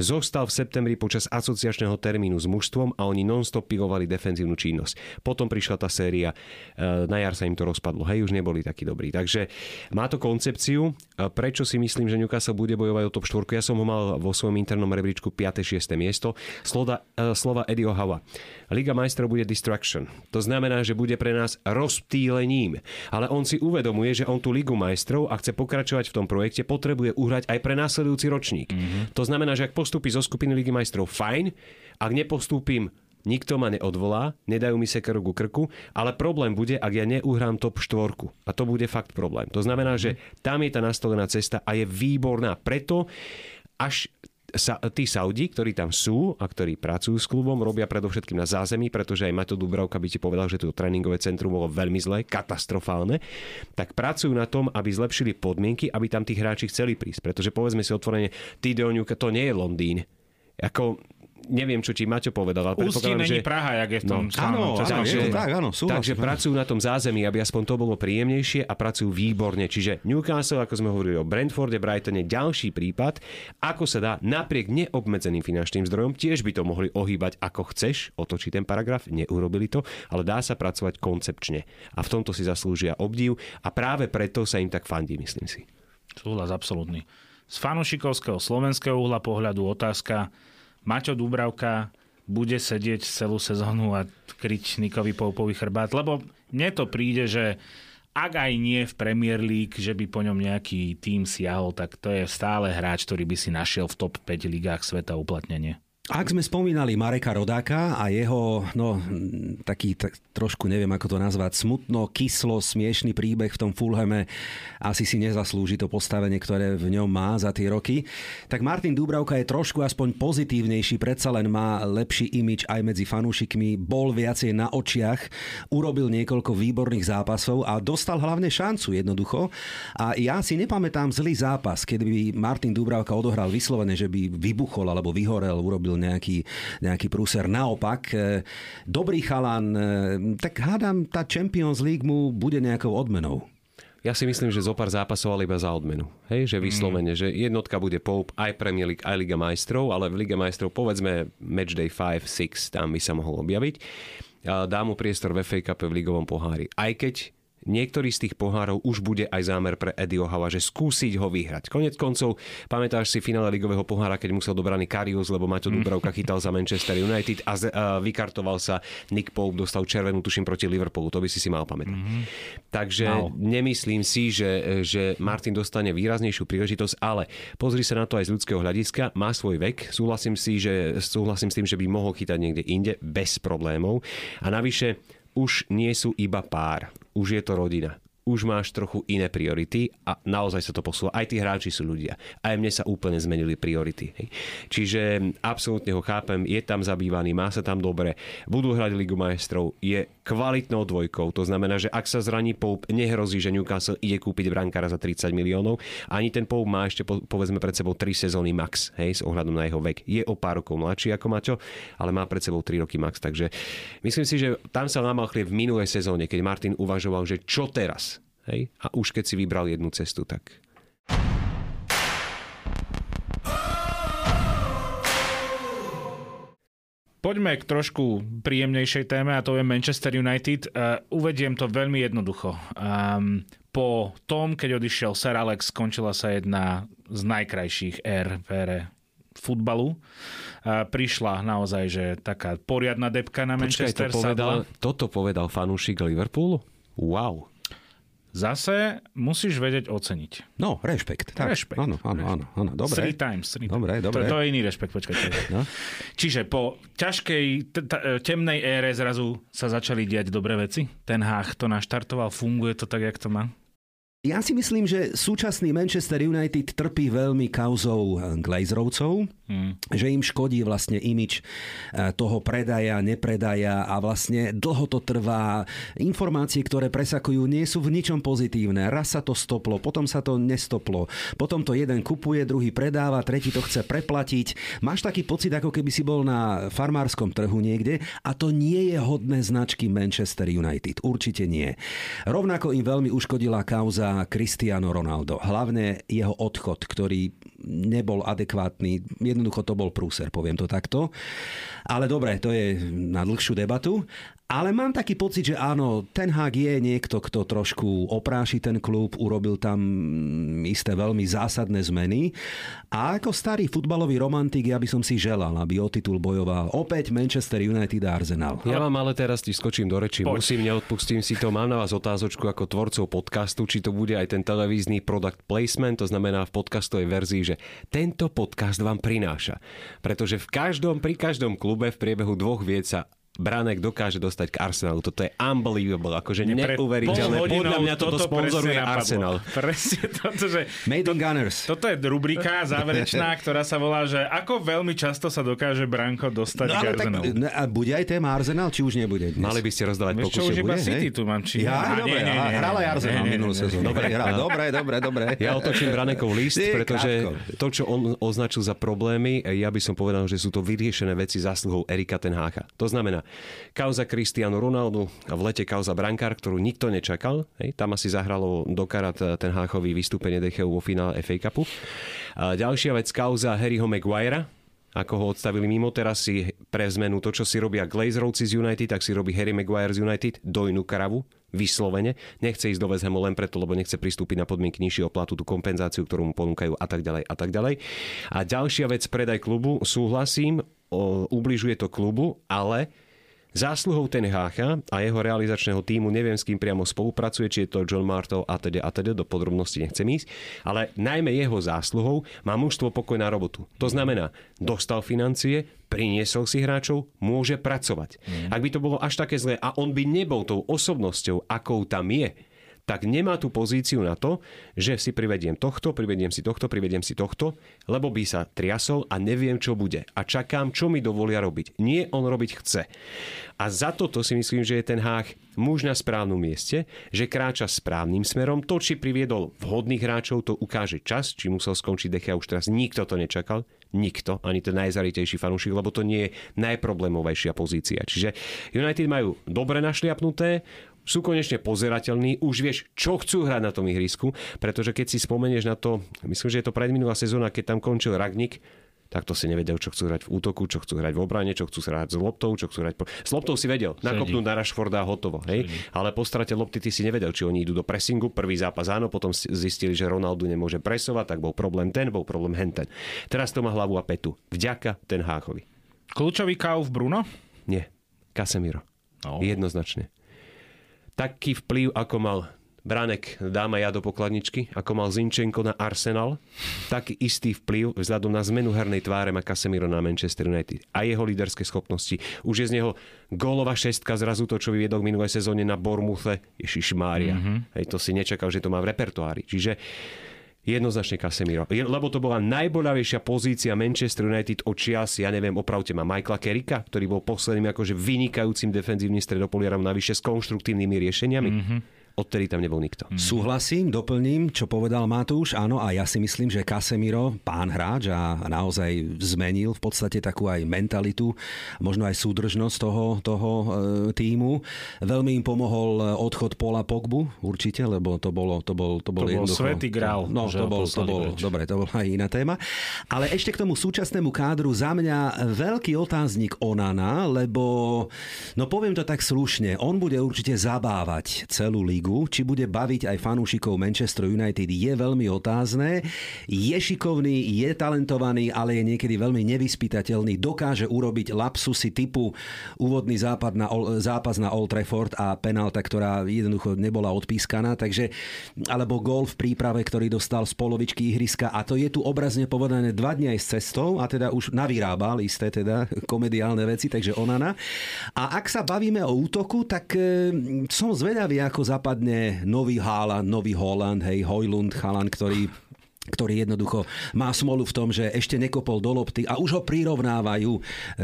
Speaker 2: Zostal v septembri počas asociačného termínu s mužstvom a oni non-stop pilovali defenzívnu činnosť. Potom prišla tá séria, e, na jar sa im to rozpadlo, hej, už neboli takí dobrí. Takže má to koncepciu, prečo si myslím, že Newcastle bude bojovať o top 4. Ja som ho mal vo svojom internom rebríčku 5. 6. miesto. Slova, e, slova Eddie O'Hawa. Liga majstrov bude distraction. To znamená, že bude pre nás rozptýlením. Ale on si uvedomuje, že on tú Ligu majstrov a chce pokračovať v tom projekte, potrebuje uhrať aj pre následujúci ročník. Mm-hmm. To znamená, že ak postupí zo skupiny Ligy majstrov, fajn. Ak nepostúpim, nikto ma neodvolá, nedajú mi sekeru ku krku, ale problém bude, ak ja neuhrám top štvorku. A to bude fakt problém. To znamená, že tam je tá nastolená cesta a je výborná. Preto až sa, tí Saudi, ktorí tam sú a ktorí pracujú s klubom, robia predovšetkým na zázemí, pretože aj Mato Dubravka by ti povedal, že to tréningové centrum bolo veľmi zlé, katastrofálne, tak pracujú na tom, aby zlepšili podmienky, aby tam tí hráči chceli prísť. Pretože povedzme si otvorene, Tideoňuka to nie je Londýn. Ako neviem, čo ti Maťo povedal.
Speaker 3: Ale Ústí není že... Praha, jak je v tom no,
Speaker 4: áno, áno, takže, je to tak, áno,
Speaker 2: súhlasím, takže áno. pracujú na tom zázemí, aby aspoň to bolo príjemnejšie a pracujú výborne. Čiže Newcastle, ako sme hovorili o Brentforde, Brightone, ďalší prípad, ako sa dá napriek neobmedzeným finančným zdrojom, tiež by to mohli ohýbať ako chceš, otočiť ten paragraf, neurobili to, ale dá sa pracovať koncepčne. A v tomto si zaslúžia obdiv a práve preto sa im tak fandí, myslím si.
Speaker 3: Súhlas absolútny. Z fanušikovského slovenského uhla pohľadu otázka, Maťo Dúbravka bude sedieť celú sezónu a kryť Nikovi Poupovi chrbát, lebo mne to príde, že ak aj nie v Premier League, že by po ňom nejaký tým siahol, tak to je stále hráč, ktorý by si našiel v top 5 ligách sveta uplatnenie.
Speaker 4: Ak sme spomínali Mareka Rodáka a jeho, no, taký tak, trošku neviem, ako to nazvať, smutno, kyslo, smiešný príbeh v tom Fulhame, asi si nezaslúži to postavenie, ktoré v ňom má za tie roky, tak Martin Dubravka je trošku aspoň pozitívnejší, predsa len má lepší imič aj medzi fanúšikmi, bol viacej na očiach, urobil niekoľko výborných zápasov a dostal hlavne šancu jednoducho. A ja si nepamätám zlý zápas, kedy by Martin Dubravka odohral vyslovene, že by vybuchol alebo vyhorel, urobil nejaký, nejaký prúser. Naopak, e, dobrý chalan, e, tak hádam, tá Champions League mu bude nejakou odmenou.
Speaker 2: Ja si myslím, že zo pár zápasov ale iba za odmenu. Hej, že vyslovene, mm. že jednotka bude Pope, aj Premier League, aj Liga majstrov, ale v Liga majstrov povedzme Matchday 5, 6, tam by sa mohol objaviť. Dá mu priestor v FA Cup v ligovom pohári. Aj keď niektorý z tých pohárov už bude aj zámer pre Eddie Ohava, že skúsiť ho vyhrať. Konec koncov, pamätáš si finále ligového pohára, keď musel dobraný Karius, lebo Maťo mm. Dubravka chytal za Manchester United a, z, a vykartoval sa Nick Pope, dostal červenú tuším proti Liverpoolu, to by si si mal pamätať. Mm-hmm. Takže no. nemyslím si, že, že Martin dostane výraznejšiu príležitosť, ale pozri sa na to aj z ľudského hľadiska, má svoj vek, súhlasím, si, že, súhlasím s tým, že by mohol chytať niekde inde bez problémov a navyše už nie sú iba pár, už je to rodina už máš trochu iné priority a naozaj sa to posúva. Aj tí hráči sú ľudia. Aj mne sa úplne zmenili priority. Hej. Čiže absolútne ho chápem, je tam zabývaný, má sa tam dobre, budú hrať Ligu majstrov, je kvalitnou dvojkou. To znamená, že ak sa zraní Pope, nehrozí, že Newcastle ide kúpiť brankára za 30 miliónov. Ani ten Pope má ešte povedzme pred sebou 3 sezóny max, hej, s ohľadom na jeho vek. Je o pár rokov mladší ako Maťo, ale má pred sebou 3 roky max. Takže myslím si, že tam sa namal chlieb v minulej sezóne, keď Martin uvažoval, že čo teraz? Hej? A už keď si vybral jednu cestu, tak
Speaker 3: Poďme k trošku príjemnejšej téme a to je Manchester United. Uh, uvediem to veľmi jednoducho. Um, po tom, keď odišiel Sir Alex, skončila sa jedna z najkrajších ér v ére futbalu. Uh, prišla naozaj, že taká poriadna depka na Manchester.
Speaker 2: Počkaj, to povedal, toto povedal fanúšik Liverpoolu? Wow.
Speaker 3: Zase musíš vedieť oceniť.
Speaker 4: No, rešpekt. Tak.
Speaker 3: Rešpekt.
Speaker 4: Áno, áno, áno, áno. Dobre.
Speaker 3: Three times. Three
Speaker 4: dobre,
Speaker 3: times.
Speaker 4: dobre.
Speaker 3: To, to je iný rešpekt, počkajte. No. Čiže po ťažkej, t- t- temnej ére zrazu sa začali diať dobré veci. Ten hách to naštartoval, funguje to tak, jak to má?
Speaker 4: Ja si myslím, že súčasný Manchester United trpí veľmi kauzou Glazerovcov, hmm. že im škodí vlastne imič eh, toho predaja, nepredaja a vlastne dlho to trvá. Informácie, ktoré presakujú, nie sú v ničom pozitívne. Raz sa to stoplo, potom sa to nestoplo. Potom to jeden kupuje, druhý predáva, tretí to chce preplatiť. Máš taký pocit, ako keby si bol na farmárskom trhu niekde a to nie je hodné značky Manchester United. Určite nie. Rovnako im veľmi uškodila kauza Cristiano Ronaldo. Hlavne jeho odchod, ktorý nebol adekvátny. Jednoducho to bol prúser, poviem to takto. Ale dobre, to je na dlhšiu debatu. Ale mám taký pocit, že áno, ten Hag je niekto, kto trošku opráši ten klub, urobil tam isté veľmi zásadné zmeny. A ako starý futbalový romantik, ja by som si želal, aby o titul bojoval opäť Manchester United a Arsenal.
Speaker 2: Ja vám ale teraz ti skočím do reči. Poď. Musím, neodpustím si to. Mám na vás otázočku ako tvorcov podcastu, či to bude aj ten televízny product placement, to znamená v podcastovej verzii, že tento podcast vám prináša. Pretože v každom, pri každom klube v priebehu dvoch vied sa Branek dokáže dostať k Arsenalu. Toto je unbelievable, akože neuveriteľné. Podľa mňa toto, toto sponzoruje Arsenal.
Speaker 3: Presne toto, že...
Speaker 4: Made in Gunners.
Speaker 3: Toto je rubrika záverečná, ktorá sa volá, že ako veľmi často sa dokáže Branko dostať no, k Arsenalu. Tak,
Speaker 4: a bude aj téma Arsenal, či už nebude dnes?
Speaker 2: Mali by ste rozdávať
Speaker 3: pokusy. Čo už iba City tu mám. Či...
Speaker 4: Ja, a, dobre, nie, nie, nie, hral aj Arsenal minulú sezónu. Dobre, dobre, dobre, dobre.
Speaker 2: Ja otočím Branekov list, pretože to, čo on označil za problémy, ja by som povedal, že sú to vyriešené veci zásluhou Erika Tenhácha. To znamená, kauza Cristiano Ronaldo a v lete kauza Brankár, ktorú nikto nečakal. Hej, tam asi zahralo dokarat eh, ten háchový vystúpenie Decheu vo finále FA Cupu. A ďalšia vec, kauza Harryho Maguirea, ako ho odstavili mimo. Teraz si pre zmenu to, čo si robia Glazerovci z United, tak si robí Harry Maguire z United, dojnú kravu, vyslovene. Nechce ísť do West len preto, lebo nechce pristúpiť na podmienky nižšieho platu, tú kompenzáciu, ktorú mu ponúkajú a tak ďalej a tak ďalej. A ďalšia vec, predaj klubu, súhlasím, o, ubližuje to klubu, ale Zásluhou ten Hácha a jeho realizačného týmu, neviem s kým priamo spolupracuje, či je to John Martel a teda a teda, do podrobností nechcem ísť, ale najmä jeho zásluhou má mužstvo pokoj na robotu. To znamená, dostal financie, priniesol si hráčov, môže pracovať. Mm. Ak by to bolo až také zlé a on by nebol tou osobnosťou, akou tam je, tak nemá tú pozíciu na to, že si privediem tohto, privediem si tohto, privediem si tohto, lebo by sa triasol a neviem, čo bude. A čakám, čo mi dovolia robiť. Nie on robiť chce. A za toto si myslím, že je ten hách muž na správnom mieste, že kráča správnym smerom. To, či priviedol vhodných hráčov, to ukáže čas, či musel skončiť Dechia už teraz. Nikto to nečakal. Nikto, ani ten najzaritejší fanúšik, lebo to nie je najproblémovejšia pozícia. Čiže United majú dobre našliapnuté, sú konečne pozerateľní, už vieš, čo chcú hrať na tom ihrisku, pretože keď si spomenieš na to, myslím, že je to predminulá sezóna, keď tam končil Ragnik, tak to si nevedel, čo chcú hrať v útoku, čo chcú hrať v obrane, čo chcú hrať s loptou, čo chcú hrať... Po... S loptou si vedel, nakopnúť na Rashforda hotovo. Hej? Ale po strate lopty ty si nevedel, či oni idú do pressingu, prvý zápas áno, potom zistili, že Ronaldo nemôže presovať, tak bol problém ten, bol problém henten. Teraz to má hlavu a petu. Vďaka ten Háchovi.
Speaker 3: Kľúčový káv v Bruno?
Speaker 2: Nie. Casemiro. No. Jednoznačne taký vplyv, ako mal Branek dáma ja do pokladničky, ako mal Zinčenko na Arsenal, tak istý vplyv vzhľadom na zmenu hernej tváre má Casemiro na Manchester United a jeho líderské schopnosti. Už je z neho gólová šestka zrazu to, čo vyviedol v minulej sezóne na Bormuthe. Ježiš Mária. Mm-hmm. Hej, to si nečakal, že to má v repertoári. Čiže Jednoznačne Casemiro. Lebo to bola najboľavejšia pozícia Manchester United od čias, ja neviem, opravte ma, Michaela Kerika, ktorý bol posledným akože vynikajúcim defenzívnym stredopoliarom navyše s konštruktívnymi riešeniami. Mm-hmm odtedy tam nebol nikto.
Speaker 4: Mm. Súhlasím, doplním, čo povedal Matúš. Áno, a ja si myslím, že Casemiro, pán hráč a naozaj zmenil v podstate takú aj mentalitu, možno aj súdržnosť toho, toho e, týmu. Veľmi im pomohol odchod Pola Pogbu, určite, lebo to bolo to bol, to bol,
Speaker 3: to bol svetý grál.
Speaker 4: No, to bol, to bol, dobre, to bola aj iná téma. Ale ešte k tomu súčasnému kádru za mňa veľký otáznik Onana, lebo, no poviem to tak slušne, on bude určite zabávať celú lígu ligu, či bude baviť aj fanúšikov Manchester United, je veľmi otázne. Je šikovný, je talentovaný, ale je niekedy veľmi nevyspytateľný. Dokáže urobiť lapsusy typu úvodný západ na, zápas na Old Trafford a penálta, ktorá jednoducho nebola odpískaná, takže alebo gol v príprave, ktorý dostal z polovičky ihriska a to je tu obrazne povedané dva dni aj s cestou a teda už navyrábal isté teda komediálne veci, takže onana. A ak sa bavíme o útoku, tak e, som zvedavý, ako zapadne prípadne nový Haaland, nový Holland, hej, Hojlund, Haaland, ktorý ktorý jednoducho má smolu v tom, že ešte nekopol do lopty a už ho prirovnávajú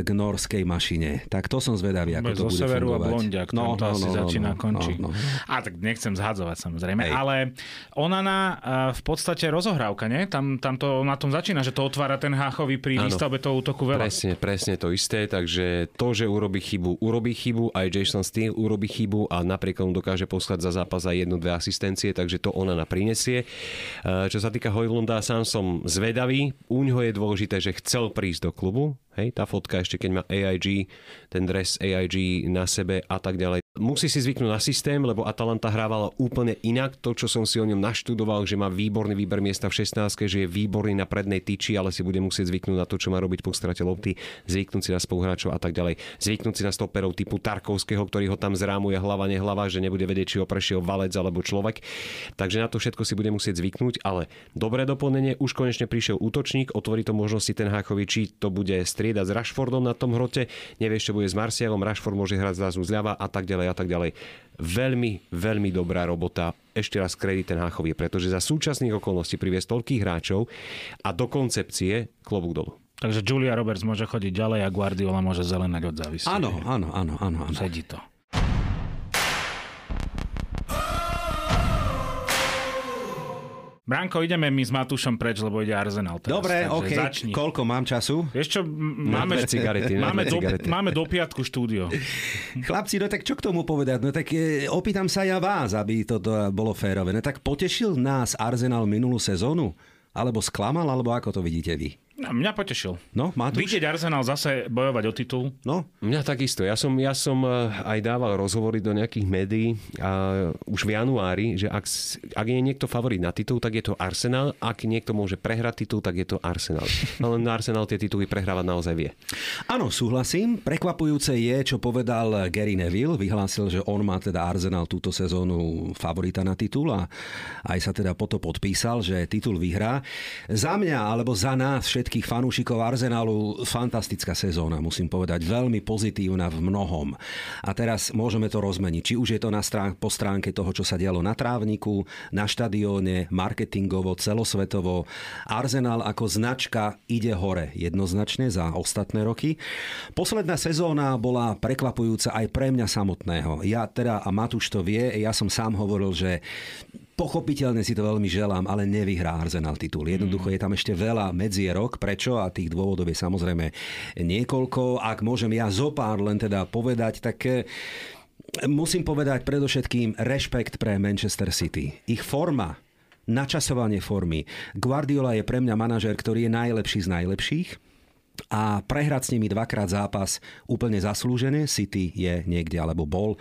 Speaker 4: k norskej mašine. Tak to som zvedavý, ako
Speaker 3: Bude
Speaker 4: to bude
Speaker 3: severu
Speaker 4: fungovať.
Speaker 3: a blondiak, no, to asi začína
Speaker 4: no,
Speaker 3: končí.
Speaker 4: No, no.
Speaker 3: A tak nechcem zhadzovať samozrejme,
Speaker 4: Hej.
Speaker 3: ale Onana eh, v podstate rozohrávka, nie? Tam, tam to na tom začína, že to otvára ten Háchový pri výstavbe toho útoku veľa.
Speaker 2: Presne, presne to isté, takže to, že urobí chybu, urobí chybu, aj Jason Steele urobí chybu a napriek tomu dokáže poslať za zápas aj jednu, dve asistencie, takže to ona na prinesie. E, Čo sa týka Hojlunda, sám som zvedavý. U ňoho je dôležité, že chcel prísť do klubu, hej, tá fotka ešte keď má AIG, ten dres AIG na sebe a tak ďalej. Musí si zvyknúť na systém, lebo Atalanta hrávala úplne inak. To, čo som si o ňom naštudoval, že má výborný výber miesta v 16, že je výborný na prednej tyči, ale si bude musieť zvyknúť na to, čo má robiť po strate lopty, zvyknúť si na spoluhráčov a tak ďalej. Zvyknúť si na stoperov typu Tarkovského, ktorý ho tam zrámuje hlava nehlava, že nebude vedieť, či ho prešiel valec alebo človek. Takže na to všetko si bude musieť zvyknúť, ale dobré doplnenie, už konečne prišiel útočník, otvorí to možnosti ten Hákovi, či to bude striedať s Rashfordom na tom hrote, nevieš, čo bude s Marcialom, Rashford môže hrať zrazu zľava a tak ďalej a tak ďalej. Veľmi, veľmi dobrá robota. Ešte raz kredit ten Háchovi, pretože za súčasných okolností priviesť toľkých hráčov a do koncepcie klobúk dolu.
Speaker 3: Takže Julia Roberts môže chodiť ďalej a Guardiola môže zelenať od závisti.
Speaker 4: Áno, áno, áno, áno. áno.
Speaker 3: Sedí to. Branko, ideme my s Matúšom preč, lebo ide Arsenal teraz.
Speaker 4: Dobre, OK.
Speaker 3: Začni.
Speaker 4: Koľko mám času?
Speaker 3: Vieš čo, máme,
Speaker 2: dve cigarety,
Speaker 3: máme, do, máme do piatku štúdio.
Speaker 4: Chlapci, no tak čo k tomu povedať? No tak e, opýtam sa ja vás, aby toto bolo férové. No tak potešil nás Arsenal minulú sezónu? Alebo sklamal, alebo ako to vidíte vy?
Speaker 3: No, mňa potešil.
Speaker 4: No, Matúš?
Speaker 3: Vidieť Arsenal zase bojovať o titul.
Speaker 4: No,
Speaker 2: Mňa takisto. Ja som, ja som eh, aj dával rozhovory do nejakých médií a už v januári, že ak, ak je niekto favorit na titul, tak je to Arsenal. Ak niekto môže prehrať titul, tak je to Arsenal. Ale Arsenal tie tituly prehrávať naozaj vie.
Speaker 4: Áno, súhlasím. Prekvapujúce je, čo povedal Gary Neville. Vyhlásil, že on má teda Arsenal túto sezónu favorita na titul a aj sa teda po to podpísal, že titul vyhrá. Za mňa, alebo za nás všetkých fanúšikov Arsenalu, fantastická sezóna, musím povedať. Veľmi pozitívna v mnohom. A teraz môžeme to rozmeniť. Či už je to na strán- po stránke toho, čo sa dialo na trávniku, na štadióne, marketingovo, celosvetovo. Arsenal ako značka ide hore jednoznačne za ostatné roky. Posledná sezóna bola prekvapujúca aj pre mňa samotného. Ja teda, a Matúš to vie, ja som sám hovoril, že Pochopiteľne si to veľmi želám, ale nevyhrá Arsenal titul. Jednoducho je tam ešte veľa medzierok. Prečo? A tých dôvodov je samozrejme niekoľko. Ak môžem ja zopár len teda povedať, tak eh, musím povedať predovšetkým rešpekt pre Manchester City. Ich forma, načasovanie formy. Guardiola je pre mňa manažer, ktorý je najlepší z najlepších a prehrať s nimi dvakrát zápas úplne zaslúžené. City je niekde, alebo bol e,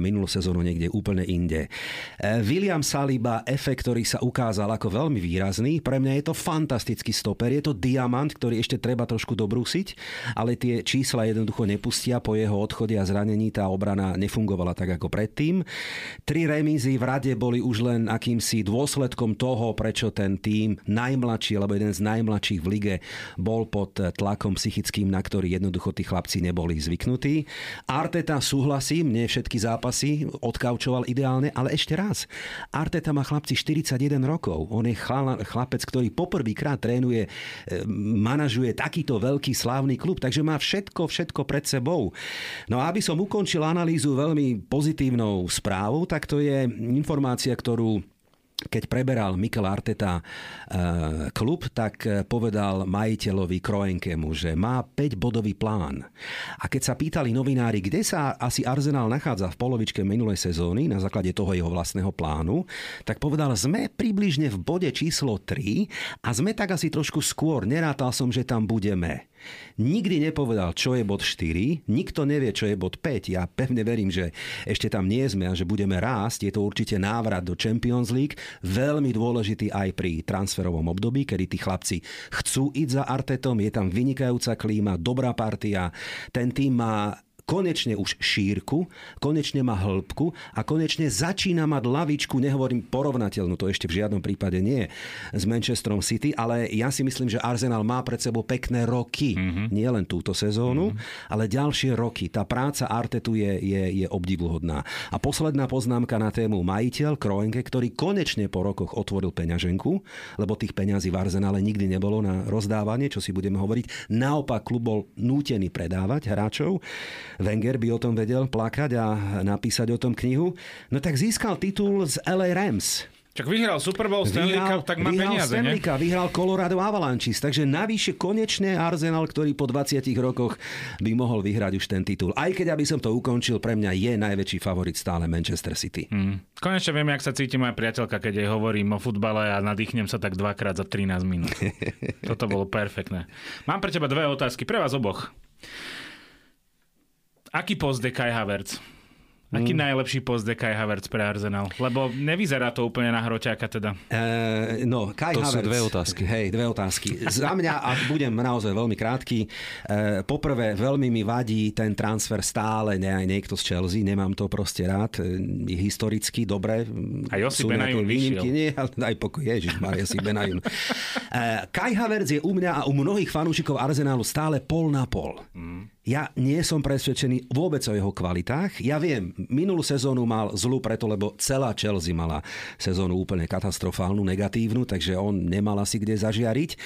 Speaker 4: minulú sezónu niekde úplne inde. E, William Saliba, efekt, ktorý sa ukázal ako veľmi výrazný. Pre mňa je to fantastický stoper. Je to diamant, ktorý ešte treba trošku dobrúsiť, ale tie čísla jednoducho nepustia. Po jeho odchode a zranení tá obrana nefungovala tak ako predtým. Tri remízy v rade boli už len akýmsi dôsledkom toho, prečo ten tým najmladší, alebo jeden z najmladších v lige bol pod tlakom psychickým, na ktorý jednoducho tí chlapci neboli zvyknutí. Arteta súhlasím, nie všetky zápasy odkaučoval ideálne, ale ešte raz. Arteta má chlapci 41 rokov. On je chlapec, ktorý poprvýkrát trénuje, e, manažuje takýto veľký slávny klub, takže má všetko, všetko pred sebou. No a aby som ukončil analýzu veľmi pozitívnou správou, tak to je informácia, ktorú keď preberal Mikel Arteta e, klub, tak e, povedal majiteľovi Kroenkemu, že má 5-bodový plán. A keď sa pýtali novinári, kde sa asi Arsenal nachádza v polovičke minulej sezóny na základe toho jeho vlastného plánu, tak povedal, sme približne v bode číslo 3 a sme tak asi trošku skôr. Nerátal som, že tam budeme. Nikdy nepovedal, čo je bod 4, nikto nevie, čo je bod 5. Ja pevne verím, že ešte tam nie sme a že budeme rásť. Je to určite návrat do Champions League, veľmi dôležitý aj pri transferovom období, kedy tí chlapci chcú ísť za Artetom, je tam vynikajúca klíma, dobrá partia, ten tým má konečne už šírku, konečne má hĺbku a konečne začína mať lavičku, nehovorím porovnateľnú, to ešte v žiadnom prípade nie s Manchesterom City, ale ja si myslím, že Arsenal má pred sebou pekné roky. Mm-hmm. Nie len túto sezónu, mm-hmm. ale ďalšie roky. Tá práca Artetu je, je, je obdivuhodná. A posledná poznámka na tému majiteľ Kroenke, ktorý konečne po rokoch otvoril peňaženku, lebo tých peňazí v Arsenále nikdy nebolo na rozdávanie, čo si budeme hovoriť. Naopak klub bol nútený predávať hráčov. Wenger by o tom vedel plakať a napísať o tom knihu. No tak získal titul z LA Rams.
Speaker 3: Čak vyhral Super Bowl Stanley Cup, tak má
Speaker 4: vyhral
Speaker 3: peniaze,
Speaker 4: Stanley? Cup, vyhral Colorado Avalanches, takže navyše konečne Arsenal, ktorý po 20 rokoch by mohol vyhrať už ten titul. Aj keď, aby som to ukončil, pre mňa je najväčší favorit stále Manchester City.
Speaker 3: Mm. Konečne viem, jak sa cíti moja priateľka, keď jej hovorím o futbale a nadýchnem sa tak dvakrát za 13 minút. Toto bolo perfektné. Mám pre teba dve otázky, pre vás oboch. Aký post je Kai Havertz? Aký mm. najlepší post je Kai Havertz pre Arsenal? Lebo nevyzerá to úplne na hroťáka teda.
Speaker 4: E, no, Kai
Speaker 2: To sú
Speaker 4: Havertz,
Speaker 2: dve otázky.
Speaker 4: Hej, dve otázky. Za mňa, a budem naozaj veľmi krátky, e, poprvé veľmi mi vadí ten transfer stále, ne aj niekto z Chelsea, nemám to proste rád, e, historicky, dobre.
Speaker 3: A Josip
Speaker 4: sú nejaké
Speaker 3: Benayoun
Speaker 4: výnimky, nie, ale daj pokoj, Ježiš, Maria si Benajun. E, Kai Havertz je u mňa a u mnohých fanúšikov Arsenalu stále pol na pol.
Speaker 3: Mm.
Speaker 4: Ja nie som presvedčený vôbec o jeho kvalitách. Ja viem, minulú sezónu mal zlú preto, lebo celá Chelsea mala sezónu úplne katastrofálnu, negatívnu, takže on nemal asi kde zažiariť.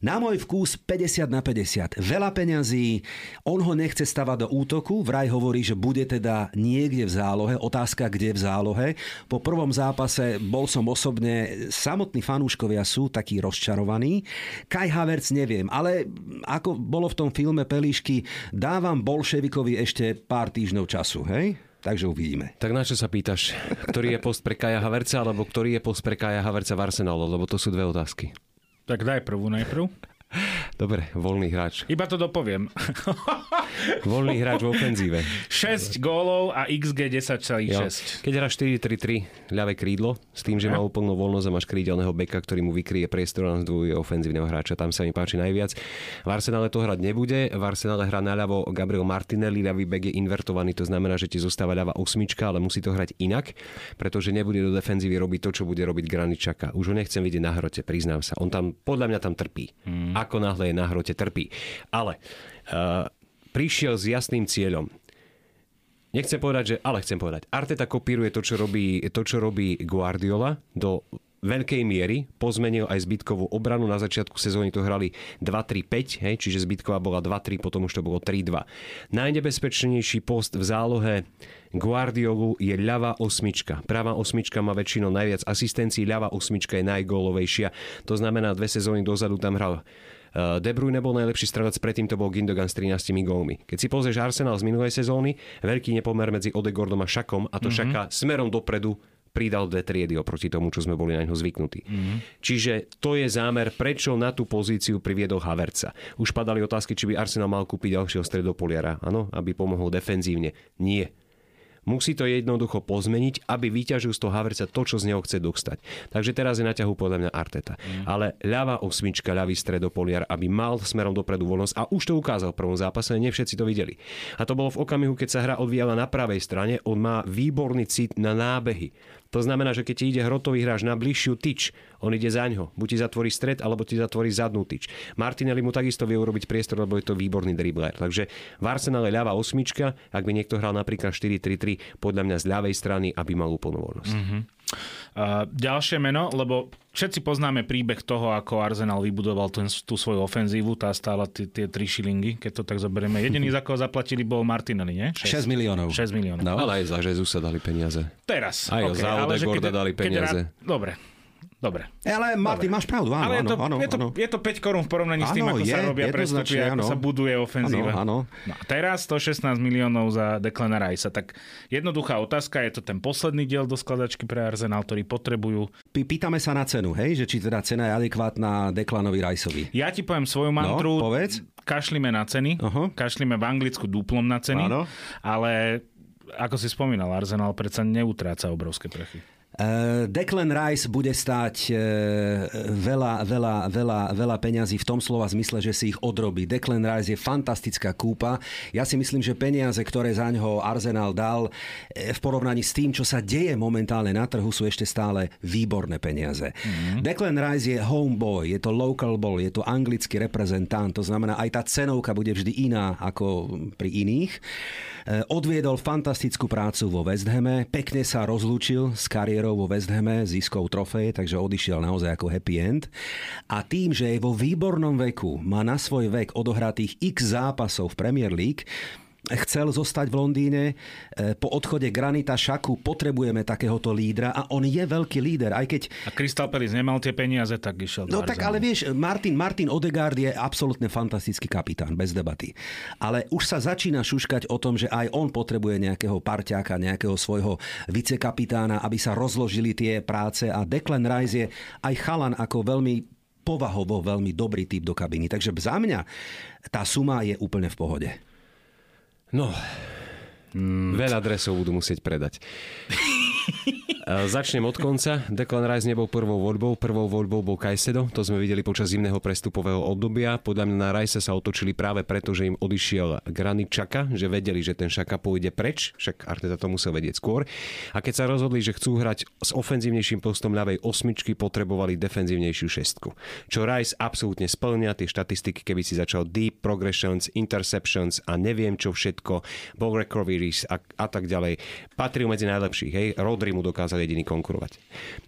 Speaker 4: Na môj vkus 50 na 50. Veľa peňazí, on ho nechce stavať do útoku, vraj hovorí, že bude teda niekde v zálohe, otázka kde v zálohe. Po prvom zápase bol som osobne, samotní fanúškovia sú takí rozčarovaní. Kai Havertz neviem, ale ako bolo v tom filme Pelíšky, dávam Bolševikovi ešte pár týždňov času, hej? Takže uvidíme.
Speaker 2: Tak na čo sa pýtaš? Ktorý je post pre Kaja Haverca, alebo ktorý je post pre Kaja Haverca v Arsenalu? Lebo to sú dve otázky.
Speaker 3: Tak daj prvú najprv.
Speaker 2: Dobre, voľný hráč.
Speaker 3: Iba to dopoviem.
Speaker 2: Voľný hráč v ofenzíve.
Speaker 3: 6 gólov a XG 10,6.
Speaker 2: Keď hráš 4-3-3 ľavé krídlo, s tým, že má úplnú voľnosť a máš krídelného beka, ktorý mu vykryje priestor na zdvojuje ofenzívneho hráča. Tam sa mi páči najviac. V Arsenále to hrať nebude. V Arsenále hrá naľavo Gabriel Martinelli, ľavý bek je invertovaný, to znamená, že ti zostáva ľava osmička, ale musí to hrať inak, pretože nebude do defenzívy robiť to, čo bude robiť Graničaka. Už ho nechcem vidieť na hrote, priznám sa. On tam, podľa mňa tam trpí. Hmm. Ako náhle je na hrote, trpí. Ale uh, prišiel s jasným cieľom. Nechcem povedať, že, ale chcem povedať, Arteta kopíruje to, čo robí, to, čo robí Guardiola do veľkej miery, pozmenil aj zbytkovú obranu. Na začiatku sezóny to hrali 2-3-5, hej, čiže zbytková bola 2-3, potom už to bolo 3-2. Najnebezpečnejší post v zálohe Guardiolu je ľavá osmička. Pravá osmička má väčšinou najviac asistencií, ľavá osmička je najgólovejšia. To znamená, dve sezóny dozadu tam hral Uh, De Bruyne bol najlepší strelec, predtým to bol Gindogan s 13 gólmi. Keď si pozrieš Arsenal z minulej sezóny, veľký nepomer medzi Odegordom a Šakom a to mm-hmm. Šaka smerom dopredu pridal dve triedy oproti tomu, čo sme boli na ňo zvyknutí. Mm-hmm. Čiže to je zámer, prečo na tú pozíciu priviedol Haverca. Už padali otázky, či by Arsenal mal kúpiť ďalšieho stredopoliara, áno, aby pomohol defenzívne. Nie. Musí to jednoducho pozmeniť, aby vyťažil z toho Haverca to, čo z neho chce dostať. Takže teraz je na ťahu podľa mňa Arteta. Mm. Ale ľavá osmička, ľavý stredopoliar, aby mal smerom dopredu voľnosť a už to ukázal v prvom zápase, nie všetci to videli. A to bolo v okamihu, keď sa hra odvíjala na pravej strane, on má výborný cit na nábehy. To znamená, že keď ti ide hrotový hráč na bližšiu tyč, on ide za ňo. Buď ti zatvorí stred, alebo ti zatvorí zadnú tyč. Martinelli mu takisto vie urobiť priestor, lebo je to výborný dribler. Takže v Arsenale ľavá osmička, ak by niekto hral napríklad 4-3-3, podľa mňa z ľavej strany, aby mal úplnú voľnosť. Mm-hmm.
Speaker 3: Uh, ďalšie meno, lebo všetci poznáme príbeh toho, ako Arsenal vybudoval ten, tú svoju ofenzívu, tá stála tie, tie 3 šilingy, keď to tak zoberieme. Jediný, za koho zaplatili, bol Martinelli, nie?
Speaker 4: 6, 6 miliónov.
Speaker 3: 6 miliónov.
Speaker 2: No. Ale aj za Jezusa dali peniaze.
Speaker 3: Teraz.
Speaker 2: Aj
Speaker 3: okay,
Speaker 2: za
Speaker 3: ale že
Speaker 2: Odegorda
Speaker 3: keď-
Speaker 2: dali
Speaker 3: keď
Speaker 2: peniaze.
Speaker 3: rá- Dobre. Dobre.
Speaker 4: Ale Martin, máš pravdu, áno,
Speaker 3: Ale je to,
Speaker 4: áno,
Speaker 3: je, to,
Speaker 4: áno.
Speaker 3: je to 5 korún v porovnaní s tým, ako sa
Speaker 4: je,
Speaker 3: robia prestupy, ako
Speaker 4: áno.
Speaker 3: sa buduje ofenzíva.
Speaker 4: Áno, áno.
Speaker 3: No a teraz 116 miliónov za Declana Ricea. Tak jednoduchá otázka, je to ten posledný diel do skladačky pre Arsenal, ktorý potrebujú.
Speaker 4: Pý- Pýtame sa na cenu, hej? Že či teda cena je adekvátna Deklanovi Rajsovi.
Speaker 3: Ja ti poviem svoju mantru.
Speaker 4: No, povedz.
Speaker 3: Kašlíme na ceny.
Speaker 4: Aha.
Speaker 3: Kašlíme v Anglicku duplom na ceny.
Speaker 4: Áno.
Speaker 3: Ale ako si spomínal, Arsenal predsa neutráca obrovské prechy.
Speaker 4: Uh, Declan Rice bude stáť uh, veľa, veľa, veľa, veľa peňazí v tom slova zmysle, že si ich odrobí. Declan Rice je fantastická kúpa. Ja si myslím, že peniaze, ktoré za ňoho Arsenal dal, v porovnaní s tým, čo sa deje momentálne na trhu, sú ešte stále výborné peniaze. Mm-hmm. Declan Rice je homeboy, je to local ball, je to anglický reprezentant, to znamená, aj tá cenovka bude vždy iná ako pri iných. Odviedol fantastickú prácu vo West Hame, pekne sa rozlúčil s kariérou vo West Hame, získol trofeje, takže odišiel naozaj ako happy end. A tým, že je vo výbornom veku, má na svoj vek odohratých x zápasov v Premier League, chcel zostať v Londýne. E, po odchode Granita Šaku potrebujeme takéhoto lídra a on je veľký líder, aj keď...
Speaker 3: A Crystal Palace nemal tie peniaze, tak išiel
Speaker 4: No tak ale vieš, Martin, Martin Odegaard je absolútne fantastický kapitán, bez debaty. Ale už sa začína šuškať o tom, že aj on potrebuje nejakého parťáka, nejakého svojho vicekapitána, aby sa rozložili tie práce a Declan Rice je aj chalan ako veľmi povahovo veľmi dobrý typ do kabiny. Takže za mňa tá suma je úplne v pohode.
Speaker 2: No, mm. veľa dresov budú musieť predať. Začnem od konca. Declan Rice nebol prvou voľbou. Prvou voľbou bol Kajsedo. To sme videli počas zimného prestupového obdobia. Podľa mňa na Rice sa otočili práve preto, že im odišiel Granit Čaka, že vedeli, že ten Šaka pôjde preč. Však Arteta to musel vedieť skôr. A keď sa rozhodli, že chcú hrať s ofenzívnejším postom ľavej osmičky, potrebovali defenzívnejšiu šestku. Čo Rice absolútne splňa tie štatistiky, keby si začal deep progressions, interceptions a neviem čo všetko, ball recoveries a, a tak ďalej. Patril medzi najlepších. Hej? Rodri mu dokázal dokázal jediný konkurovať.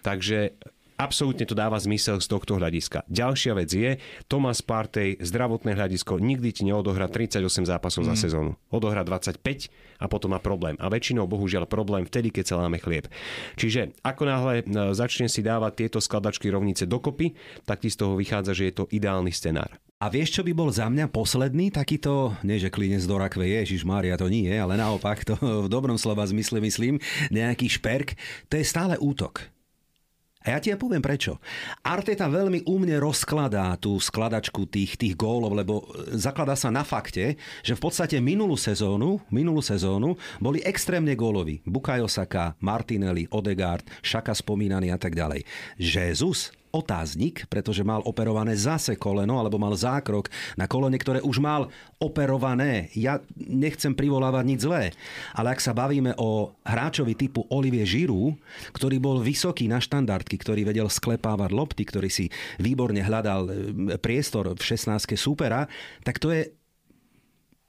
Speaker 2: Takže absolútne to dáva zmysel z tohto hľadiska. Ďalšia vec je, Thomas Partey, zdravotné hľadisko, nikdy ti neodohrá 38 zápasov mm. za sezónu. Odohrá 25 a potom má problém. A väčšinou, bohužiaľ, problém vtedy, keď sa láme chlieb. Čiže ako náhle e, začne si dávať tieto skladačky rovnice dokopy, tak ti z toho vychádza, že je to ideálny scenár.
Speaker 4: A vieš, čo by bol za mňa posledný takýto, nie že klinec do rakve, Ježiš Mária, to nie, ale naopak, to v dobrom slova zmysle myslím, nejaký šperk, to je stále útok. A ja ti ja poviem prečo. Arteta veľmi umne rozkladá tú skladačku tých, tých gólov, lebo zakladá sa na fakte, že v podstate minulú sezónu, minulú sezónu boli extrémne góloví. Bukayo Saka, Martinelli, Odegaard, Šaka spomínaný a tak ďalej. Jesus otáznik, pretože mal operované zase koleno, alebo mal zákrok na kolene, ktoré už mal operované. Ja nechcem privolávať nič zlé, ale ak sa bavíme o hráčovi typu Olivier Giroud, ktorý bol vysoký na štandardky, ktorý vedel sklepávať lopty, ktorý si výborne hľadal e, priestor v 16 súpera, tak to je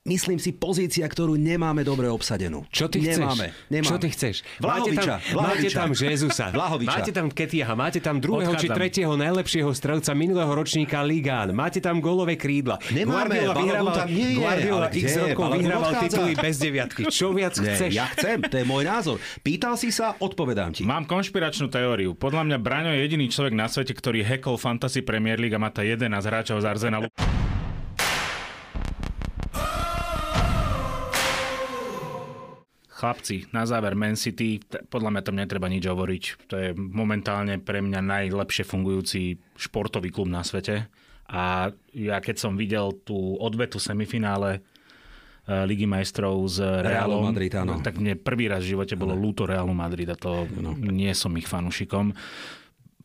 Speaker 4: myslím si, pozícia, ktorú nemáme dobre obsadenú.
Speaker 2: Čo ty
Speaker 4: nemáme,
Speaker 2: chceš?
Speaker 4: Nemáme.
Speaker 2: Čo ty chceš?
Speaker 4: Vlahoviča.
Speaker 2: Máte tam, máte tam Jezusa.
Speaker 4: Vlahoviča.
Speaker 2: Máte tam Ketiaha. Máte tam druhého Odchádzam. či tretieho najlepšieho strelca minulého ročníka Ligán. Máte tam golové krídla.
Speaker 4: Nemáme. Guardiola vyhrával,
Speaker 2: tam nie je. Guardiola x rokov vyhrával tituly bez deviatky. Čo viac nie, chceš?
Speaker 4: Ja chcem, to je môj názor. Pýtal si sa, odpovedám ti.
Speaker 3: Mám konšpiračnú teóriu. Podľa mňa Braňo je jediný človek na svete, ktorý hackol Fantasy Premier League a má ta 11 hráčov z Arsenalu. Chlapci, na záver Man City, podľa mňa tam netreba nič hovoriť. To je momentálne pre mňa najlepšie fungujúci športový klub na svete. A ja keď som videl tú odvetu semifinále eh, Ligy majstrov s Realom, Realu
Speaker 4: Madrid, áno.
Speaker 3: tak mne prvý raz v živote bolo lúto Realu Madrid a to no. nie som ich fanušikom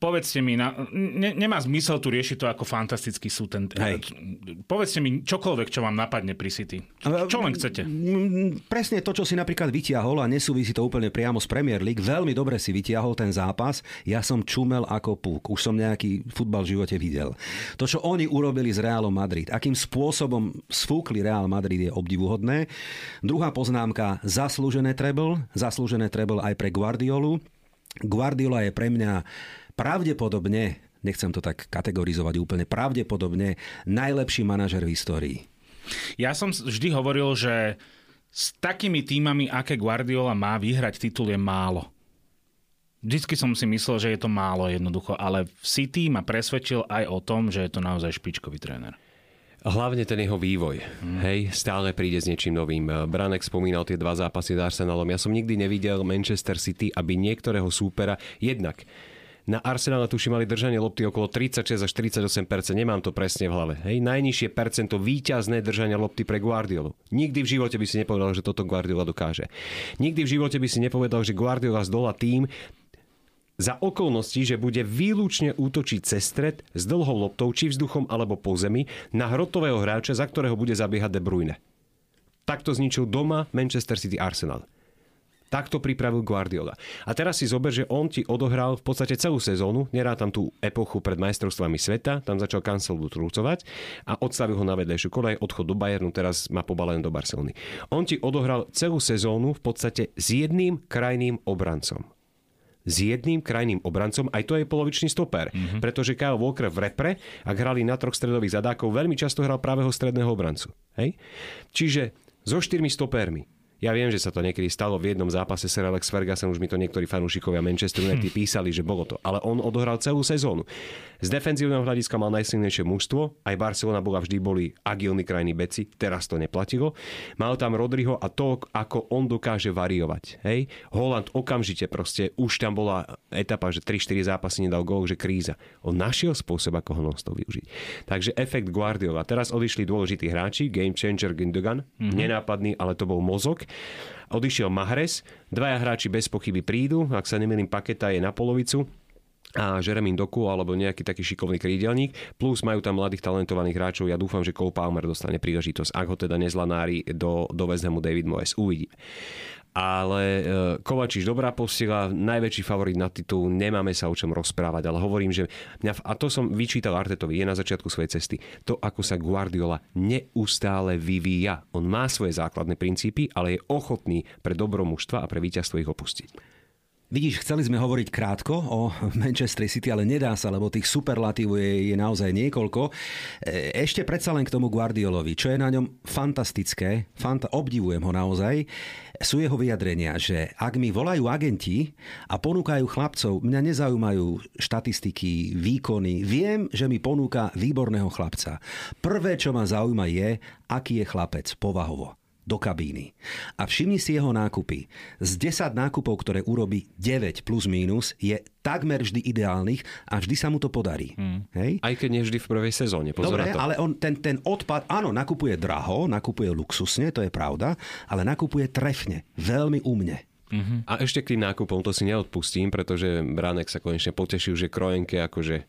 Speaker 3: povedzte mi, na, ne, nemá zmysel tu riešiť to ako fantastický súd. Ten, Hej. Povedzte mi čokoľvek, čo vám napadne pri City. Čo len chcete?
Speaker 4: Presne to, čo si napríklad vytiahol a nesúvisí to úplne priamo z Premier League. Veľmi dobre si vytiahol ten zápas. Ja som čumel ako púk. Už som nejaký futbal v živote videl. To, čo oni urobili z Realom Madrid, akým spôsobom sfúkli Real Madrid je obdivuhodné. Druhá poznámka, zaslúžené treble. Zaslúžené treble aj pre Guardiolu. Guardiola je pre mňa pravdepodobne, nechcem to tak kategorizovať úplne, pravdepodobne najlepší manažer v histórii.
Speaker 3: Ja som vždy hovoril, že s takými týmami, aké Guardiola má, vyhrať titul je málo. Vždycky som si myslel, že je to málo jednoducho, ale v City ma presvedčil aj o tom, že je to naozaj špičkový tréner.
Speaker 2: Hlavne ten jeho vývoj. Mm. Hej, stále príde s niečím novým. Branek spomínal tie dva zápasy s Arsenalom. Ja som nikdy nevidel Manchester City, aby niektorého súpera jednak na Arsenále tuši mali držanie lopty okolo 36 až 48%, nemám to presne v hlave. Hej, najnižšie percento výťazné držania lopty pre Guardiolu. Nikdy v živote by si nepovedal, že toto Guardiola dokáže. Nikdy v živote by si nepovedal, že Guardiola zdola tým, za okolnosti, že bude výlučne útočiť cez stred s dlhou loptou, či vzduchom alebo po zemi, na hrotového hráča, za ktorého bude zabiehať De Bruyne. Takto zničil doma Manchester City Arsenal. Takto pripravil Guardiola. A teraz si zober, že on ti odohral v podstate celú sezónu, nerá tam tú epochu pred majstrovstvami sveta, tam začal Cancelu trúcovať a odstavil ho na vedlejšiu kolej, odchod do Bayernu, teraz má pobalené do Barcelony. On ti odohral celú sezónu v podstate s jedným krajným obrancom s jedným krajným obrancom, aj to je polovičný stoper. Mm-hmm. Pretože Kyle Walker v repre, ak hrali na troch stredových zadákov, veľmi často hral pravého stredného obrancu. Hej? Čiže so štyrmi stopermi ja viem, že sa to niekedy stalo v jednom zápase Sir Alex Ferguson, už mi to niektorí fanúšikovia Manchester United hm. písali, že bolo to. Ale on odohral celú sezónu. Z defenzívneho hľadiska mal najsilnejšie mužstvo, aj Barcelona bola vždy boli agilní krajní beci, teraz to neplatilo. Mal tam Rodriho a to, ako on dokáže variovať. Hej? Holland okamžite proste, už tam bola etapa, že 3-4 zápasy nedal gól, že kríza. On našiel spôsob, ako ho non využiť. Takže efekt Guardiola. Teraz odišli dôležití hráči, game changer Gündogan, mm-hmm. nenápadný, ale to bol mozog. Odišiel Mahres, dvaja hráči bez pochyby prídu, ak sa nemýlim, paketa je na polovicu a Jeremy Doku alebo nejaký taký šikovný krídelník, plus majú tam mladých talentovaných hráčov. Ja dúfam, že Cole Palmer dostane príležitosť, ak ho teda nezlanári do, do West Hamu David Moyes. Uvidí. Ale e, Kovačič dobrá posila, najväčší favorit na titul, nemáme sa o čom rozprávať, ale hovorím, že mňa, a to som vyčítal Artetovi, je na začiatku svojej cesty, to ako sa Guardiola neustále vyvíja. On má svoje základné princípy, ale je ochotný pre dobro mužstva a pre víťazstvo ich opustiť.
Speaker 4: Vidíš, chceli sme hovoriť krátko o Manchester City, ale nedá sa, lebo tých superlatívov je, je naozaj niekoľko. E, ešte predsa len k tomu Guardiolovi, čo je na ňom fantastické, fanta, obdivujem ho naozaj, sú jeho vyjadrenia, že ak mi volajú agenti a ponúkajú chlapcov, mňa nezaujímajú štatistiky, výkony, viem, že mi ponúka výborného chlapca. Prvé, čo ma zaujíma je, aký je chlapec povahovo do kabíny. A všimni si jeho nákupy. Z 10 nákupov, ktoré urobí 9 plus minus, je takmer vždy ideálnych a vždy sa mu to podarí. Hmm. Hej?
Speaker 2: Aj keď nie vždy v prvej sezóne. Pozor
Speaker 4: Dobre,
Speaker 2: to.
Speaker 4: ale on ten, ten odpad, áno, nakupuje draho, nakupuje luxusne, to je pravda, ale nakupuje trefne, veľmi umne.
Speaker 2: Uh-huh. A ešte k tým nákupom, to si neodpustím, pretože Bránek sa konečne potešil, že Krojenke akože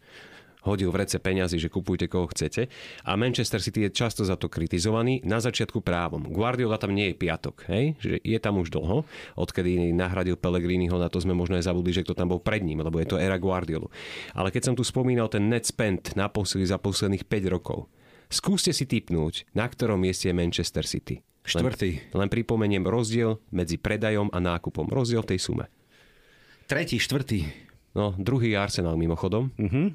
Speaker 2: hodil v rece peňazí, že kupujte koho chcete. A Manchester City je často za to kritizovaný, na začiatku právom. Guardiola tam nie je piatok, hej? že je tam už dlho, odkedy nahradil Pellegriniho, na to sme možno aj zabudli, že kto tam bol pred ním, lebo je to era Guardiolu. Ale keď som tu spomínal ten net spend na posily za posledných 5 rokov, skúste si typnúť, na ktorom mieste je Manchester City.
Speaker 4: Štvrtý.
Speaker 2: Len, len pripomeniem rozdiel medzi predajom a nákupom. Rozdiel v tej sume.
Speaker 4: Tretí, štvrtý.
Speaker 2: No, druhý Arsenal mimochodom. Uh-huh.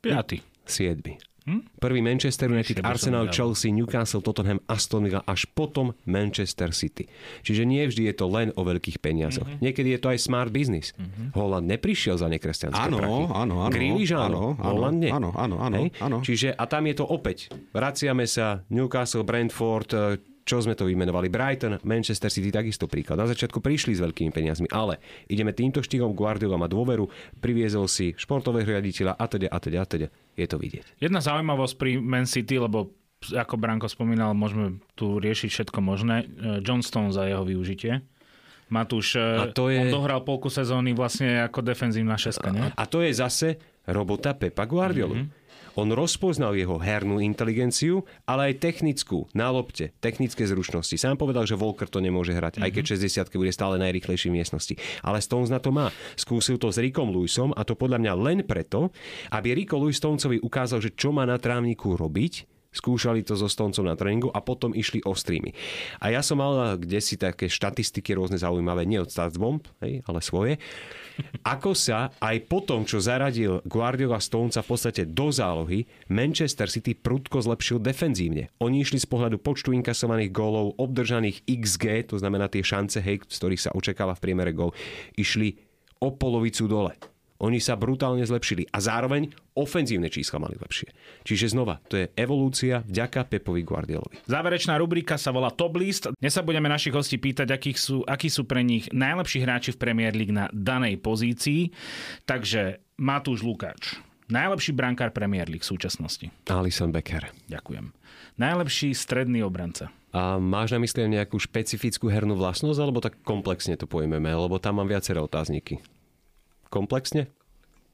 Speaker 3: Piatý.
Speaker 2: Siedmy. Hm? Prvý Manchester United, Arsenal, Chelsea, Newcastle, Tottenham, Aston Villa, až potom Manchester City. Čiže nie vždy je to len o veľkých peniazoch. Mm-hmm. Niekedy je to aj smart business. Mm-hmm. Holland neprišiel za nekresťanské
Speaker 4: áno,
Speaker 2: prachy.
Speaker 4: Áno, áno,
Speaker 2: Grealish áno, Holland nie.
Speaker 4: Áno, áno, áno, áno.
Speaker 2: Čiže a tam je to opäť. Vraciame sa Newcastle, Brentford, čo sme to vymenovali? Brighton, Manchester City, takisto príklad. Na začiatku prišli s veľkými peniazmi, ale ideme týmto štýlom, Guardiola má dôveru, priviezol si športového riaditeľa a teda, a teda, a teda. Je to vidieť.
Speaker 3: Jedna zaujímavosť pri Man City, lebo ako Branko spomínal, môžeme tu riešiť všetko možné. E, John Stone za jeho využitie. Matúš, e, a to je... on dohral polku sezóny vlastne ako defenzívna šeska, nie?
Speaker 2: A to je zase robota Pepa Guardiolu. Mm-hmm. On rozpoznal jeho hernú inteligenciu, ale aj technickú, na lopte, technické zručnosti. Sám povedal, že Volker to nemôže hrať, mm-hmm. aj keď 60 mhm. bude stále najrychlejší v miestnosti. Ale Stones na to má. Skúsil to s Rickom Lewisom a to podľa mňa len preto, aby Rico Lewis Stonesovi ukázal, že čo má na trávniku robiť, skúšali to so Stoncom na tréningu a potom išli ostrými. A ja som mal kde si také štatistiky rôzne zaujímavé, nie od Statsbomb, hej, ale svoje. Ako sa aj po tom, čo zaradil Guardiola Stonesa v podstate do zálohy, Manchester City prudko zlepšil defenzívne. Oni išli z pohľadu počtu inkasovaných gólov, obdržaných XG, to znamená tie šance, hej, z ktorých sa očakáva v priemere gól, išli o polovicu dole. Oni sa brutálne zlepšili a zároveň ofenzívne čísla mali lepšie. Čiže znova, to je evolúcia vďaka Pepovi Guardiolovi.
Speaker 3: Záverečná rubrika sa volá Top List. Dnes sa budeme našich hostí pýtať, akých sú, akí sú pre nich najlepší hráči v Premier League na danej pozícii. Takže Matúš Lukáč, najlepší brankár Premier League v súčasnosti.
Speaker 2: Alison Becker.
Speaker 3: Ďakujem. Najlepší stredný obranca.
Speaker 2: A máš na mysli nejakú špecifickú hernú vlastnosť, alebo tak komplexne to pojmeme, lebo tam mám viaceré otázniky. Komplexne?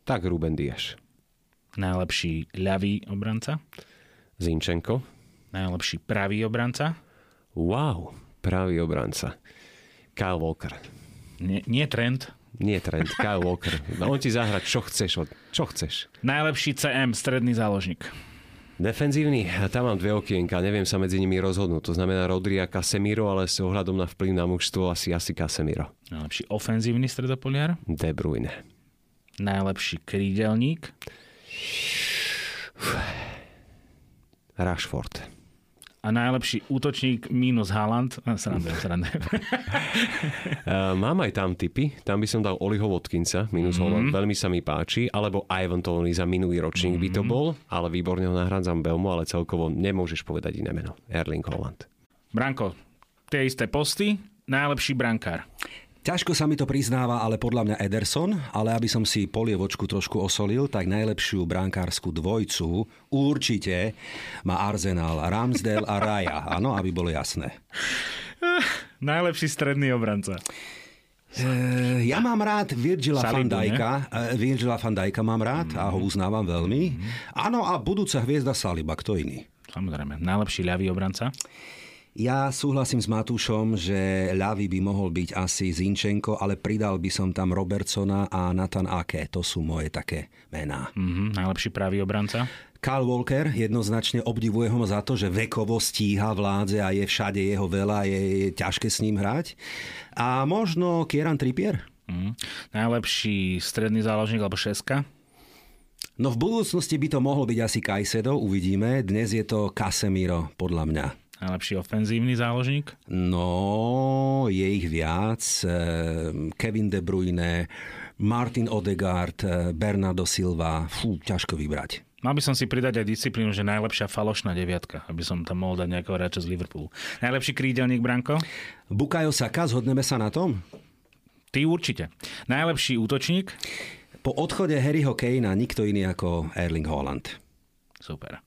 Speaker 2: Tak Ruben Diaz.
Speaker 3: Najlepší ľavý obranca.
Speaker 2: Zinčenko.
Speaker 3: Najlepší pravý obranca.
Speaker 2: Wow, pravý obranca. Kyle Walker.
Speaker 3: Nie, nie trend.
Speaker 2: Nie trend, Kyle Walker. On ti zahrať, čo chceš. Čo chceš?
Speaker 3: Najlepší CM, stredný záložník.
Speaker 2: Defenzívny, tam mám dve okienka, neviem sa medzi nimi rozhodnúť. To znamená Rodri a Casemiro, ale s ohľadom na vplyv na mužstvo asi asi Casemiro.
Speaker 3: Najlepší ofenzívny stredopoliar.
Speaker 2: De Bruyne.
Speaker 3: Najlepší krídelník.
Speaker 2: Rashford.
Speaker 3: A najlepší útočník minus Haaland. Srandujem, srandujem.
Speaker 2: Uh, mám aj tam typy. Tam by som dal Oliho Watkinsa, minus mm-hmm. Holland. Veľmi sa mi páči. Alebo Ivan Tony za minulý ročník mm-hmm. by to bol. Ale výborne ho nahrádzam Belmo, ale celkovo nemôžeš povedať iné meno. Erling Holland.
Speaker 3: Branko, tie isté posty. Najlepší brankár.
Speaker 4: Ťažko sa mi to priznáva, ale podľa mňa Ederson, ale aby som si polievočku trošku osolil, tak najlepšiu brankárskú dvojcu určite má Arsenal, Ramsdale a Raja. Áno, aby bolo jasné.
Speaker 3: Najlepší stredný obranca.
Speaker 4: E, ja mám rád Virgila van Dijka. E, Virgila van Dijka mám rád mm. a ho uznávam veľmi. Mm. Áno, a budúca hviezda Saliba, kto iný?
Speaker 3: Samozrejme. Najlepší ľavý obranca?
Speaker 4: Ja súhlasím s Matúšom, že ľavý by mohol byť asi Zinčenko, ale pridal by som tam Robertsona a Nathan Ake. To sú moje také mená.
Speaker 3: Mm-hmm, najlepší pravý obranca?
Speaker 4: Carl Walker jednoznačne obdivuje ho za to, že vekovo stíha vládze a je všade jeho veľa, je, je ťažké s ním hrať. A možno Kieran Trippier?
Speaker 3: Mm. Najlepší stredný záložník alebo šeska?
Speaker 4: No v budúcnosti by to mohol byť asi Kajsedo, uvidíme. Dnes je to Casemiro, podľa mňa.
Speaker 3: Najlepší ofenzívny záložník?
Speaker 4: No, je ich viac. Ehm, Kevin De Bruyne, Martin Odegaard, eh, Bernardo Silva. Fú, ťažko vybrať.
Speaker 3: Mal by som si pridať aj disciplínu, že najlepšia falošná deviatka, aby som tam mohol dať nejakého hráča z Liverpoolu. Najlepší krídelník, Branko?
Speaker 4: Bukayo Saka, zhodneme sa na tom?
Speaker 3: Ty určite. Najlepší útočník?
Speaker 4: Po odchode Harryho Kanea nikto iný ako Erling Haaland.
Speaker 3: Super.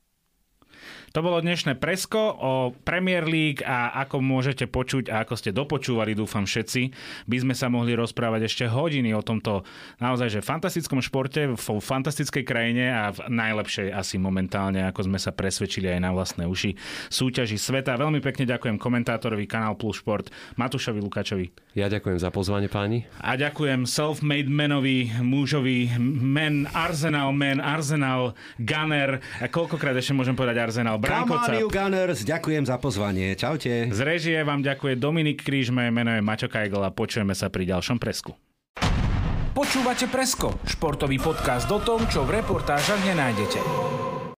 Speaker 3: To bolo dnešné presko o Premier League a ako môžete počuť a ako ste dopočúvali, dúfam všetci, by sme sa mohli rozprávať ešte hodiny o tomto naozaj že fantastickom športe, v fantastickej krajine a v najlepšej asi momentálne, ako sme sa presvedčili aj na vlastné uši, súťaži sveta. Veľmi pekne ďakujem komentátorovi Kanál Plus Šport Matúšovi Lukačovi.
Speaker 2: Ja ďakujem za pozvanie páni.
Speaker 3: A ďakujem self-made menovi, mužovi, men, Arsenal, men, Arsenal, Gunner. A koľkokrát ešte môžem povedať Arsenal?
Speaker 4: Branko Come Gunners, ďakujem za pozvanie. Čaute.
Speaker 3: Z režie vám ďakuje Dominik Kríž, moje meno je Maťo Kajgl a počujeme sa pri ďalšom presku.
Speaker 1: Počúvate Presko, športový podcast o tom, čo v reportážach nenájdete.